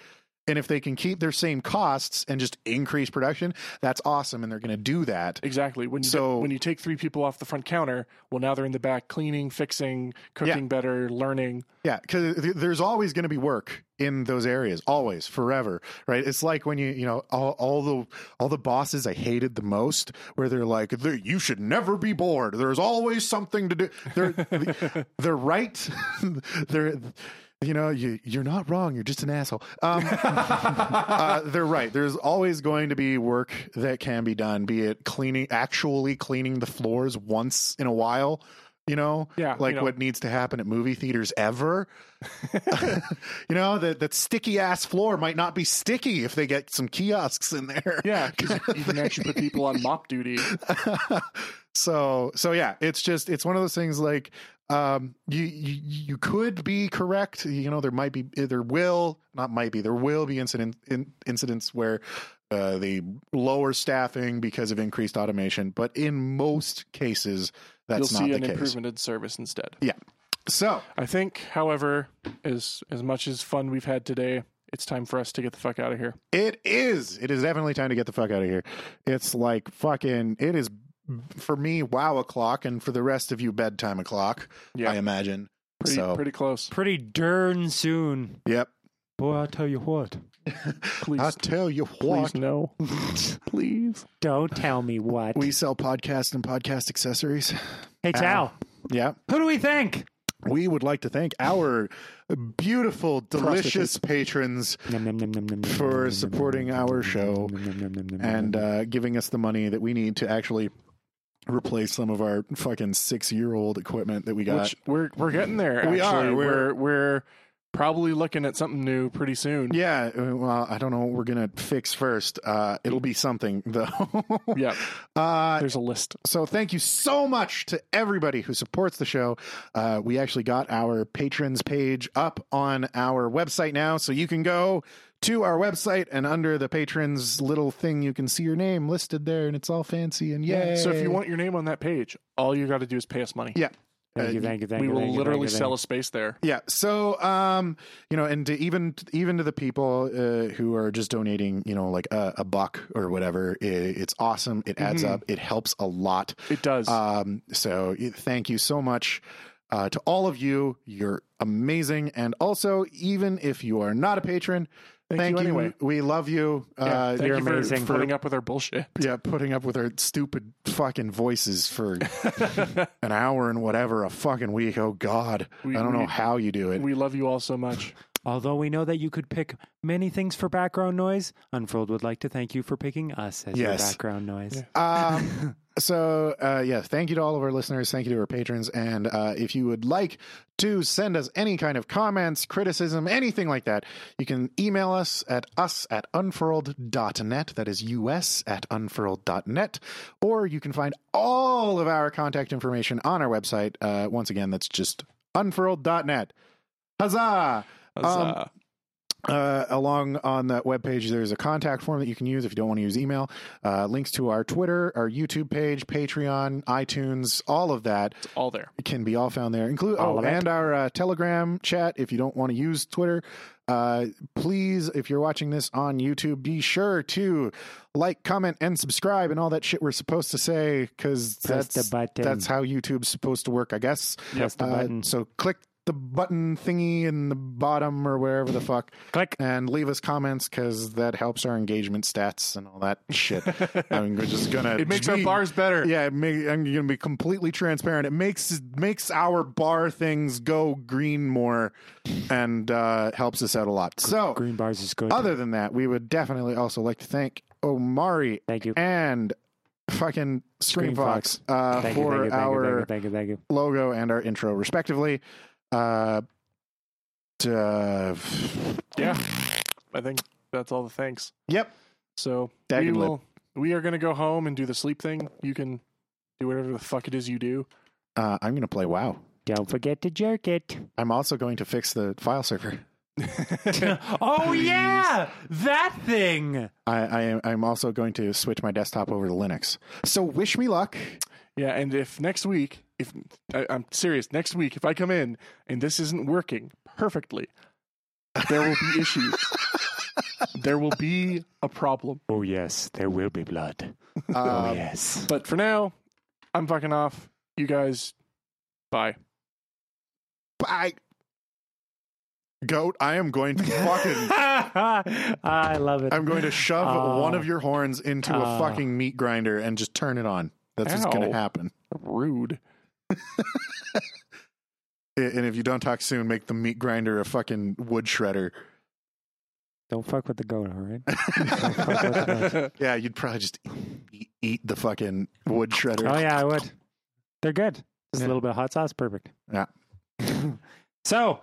And if they can keep their same costs and just increase production, that's awesome and they're going to do that. Exactly. When you So- when you take three people off the front counter, well, now they're in the back cleaning, fixing, cooking better, learning. Yeah, cuz there's always going to be work in those areas, always, forever, right? It's like when you, you know, all, all the all the bosses I hated the most where they're like, "There- "You should never be bored. There's always something to do." They're they're right. they're you know, you you're not wrong. You're just an asshole. Um, uh, they're right. There's always going to be work that can be done, be it cleaning, actually cleaning the floors once in a while. You know, Yeah, like you know. what needs to happen at movie theaters ever. you know, that that sticky ass floor might not be sticky if they get some kiosks in there. Yeah, you can actually put people on mop duty. so so yeah, it's just it's one of those things like um you you you could be correct you know there might be there will not might be there will be incident in, incidents where uh they lower staffing because of increased automation but in most cases that's You'll not see the an case improvement in service instead. Yeah. So I think, however, as as much as fun we've had today, it's time for us to get the fuck out of here. It is. It is definitely time to get the fuck out of here. It's like fucking. It is for me wow o'clock, and for the rest of you bedtime o'clock. Yeah. I imagine. Pretty so pretty close. pretty darn soon. yep. Boy, I tell you what. Please, I tell you what, please no, please. Don't tell me what. we sell podcast and podcast accessories. hey, Tal, Yeah. who do we think? We would like to thank our beautiful, delicious patrons for supporting our show and uh, giving us the money that we need to actually replace some of our fucking six year old equipment that we got. Which we're we're getting there. We are. We're- We're we're probably looking at something new pretty soon. Yeah, uh, well, I don't know what we're gonna fix first. Uh, it'll be something though. Yeah. Uh, There's a list. so thank you so much to everybody who supports the show. Uh, we actually got our patrons page up on our website now, so you can go to our website and under the patrons little thing, you can see your name listed there, and it's all fancy and yay. So if you want your name on that page, all you got to do is pay us money. Yeah. Thank Uh, you, thank you, thank we you. will thank you, literally thank sell a space there. Yeah. So, um, you know, and to even even to the people uh, who are just donating, you know, like a, a buck or whatever, i it's awesome. It adds Mhm. up. It helps a lot. It does. Um, so thank you so much uh, to all of you. You're amazing. And also, even if you are not a patron, Thank, thank, you you. anyway. We love you. Yeah, uh, thank you're you for, amazing. for putting up with our bullshit. yeah, putting up with our stupid fucking voices for an hour and whatever a fucking week. Oh God, We- I don't know how you do it. we love you all so much. Although we know that you could pick many things for background noise, Unfurled would like to thank you for picking us as your background noise. Um, so, uh, yeah, thank you to all of our listeners. Thank you to our patrons. And uh, if you would like to send us any kind of comments, criticism, anything like that, you can email us at us at unfurled.net. That is us at unfurled.net. Or you can find all of our contact information on our website. Uh, once again, that's just unfurled.net. Huzzah! Huzzah. Uh, along on that webpage, there's a contact form that you can use if you don't want to use email. Uh, links to our Twitter, our YouTube page, Patreon, iTunes, all of that it's all there. It can be all found there. Include All oh, and our uh, Telegram chat if you don't want to use Twitter. Uh, please, if you're watching this on YouTube, be sure to like, comment, and subscribe, and all that shit we're supposed to say because that's the button. that's how YouTube's supposed to work, I guess. Press the Uh, button. So click the button thingy in the bottom or wherever the fuck Click. and leave us comments because that helps our engagement stats and all that shit. I'm just gonna. It makes our bars better. Yeah, it may, I'm gonna be completely transparent. It makes makes our bar things go green more, and uh, helps us out a lot. So, Green bars is good. other than that, we would definitely also like to thank Omari thank you. and fucking Screen Screen Fox uh, for thank you, thank you, our thank you, thank you, logo and our intro, respectively. Uh, uh, Yeah. I think that's all the thanks. yep. So Dag we and lip. will. We are going to go home and do the sleep thing. You can do whatever the fuck it is you do. Uh, I'm gonna play WoW. Don't forget to jerk it. I'm also going to fix the file server. oh yeah, that thing. I, I am I'm also going to switch my desktop over to Linux. So wish me luck. Yeah, and if next week, if I, I'm serious, next week if I come in and this isn't working perfectly, there will be issues. there will be a problem. Oh yes, there will be blood. oh Um, yes. But for now, I'm fucking off. You guys, bye. Bye. Goat, I am going to fucking I love it. I'm going to shove Oh. one of your horns into a Oh. fucking meat grinder and just turn it on. That's what's going to happen. Rude. And if you don't talk soon, make the meat grinder a fucking wood shredder. Don't fuck with the goat, all right? Don't fuck with the. Yeah, you'd probably just eat, eat the fucking wood shredder. Oh yeah, I would. They're good. Just Yeah. a little bit of hot sauce, perfect. Yeah. so,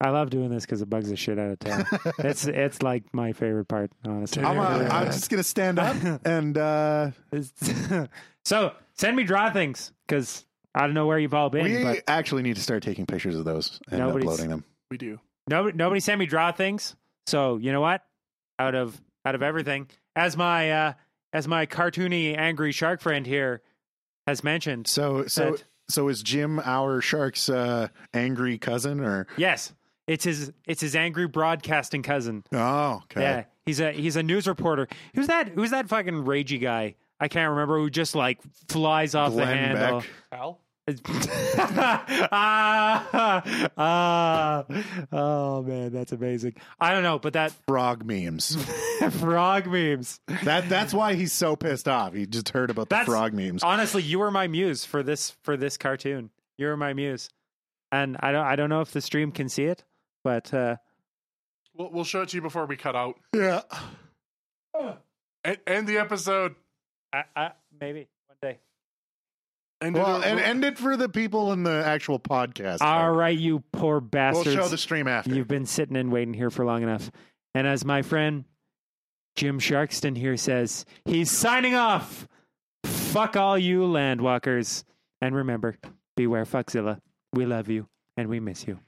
I love doing this because it bugs the shit out of Taylor. it's it's like my favorite part, honestly. I'm, uh, I'm just going to stand up and uh, It's- so send me draw things because I don't know where you've all been, we but actually need to start taking pictures of those and Nobody's- uploading them. we do. nobody nobody sent me draw things. So you know what? Out of out of everything, as my uh, as my cartoony angry shark friend here has mentioned, So, so, that- so is Jim our shark's uh, angry cousin or? yes, it's his it's his angry broadcasting cousin. Oh, okay. Yeah, he's a he's a news reporter. Who's that? Who's that fucking ragey guy? I can't remember. Who just like flies off the Glenn handle. Beck. Al? ah, ah, oh man, that's amazing. I don't know, but that Frog memes. frog memes. that that's why he's so pissed off. He just heard about the frog memes. Honestly, you were my muse for this for this cartoon. You were my muse, and I don't I don't know if the stream can see it, but uh, We'll, we'll show it to you before we cut out. Yeah. End, end the episode. I, I, maybe one day. End Well, it, and end it for the people in the actual podcast. All right, you poor bastards. We'll show the stream after. You've been sitting and waiting here for long enough. And as my friend Jim Sharkston here says, he's signing off. Fuck all you landwalkers. And remember, beware Fuckzilla. We love you and we miss you.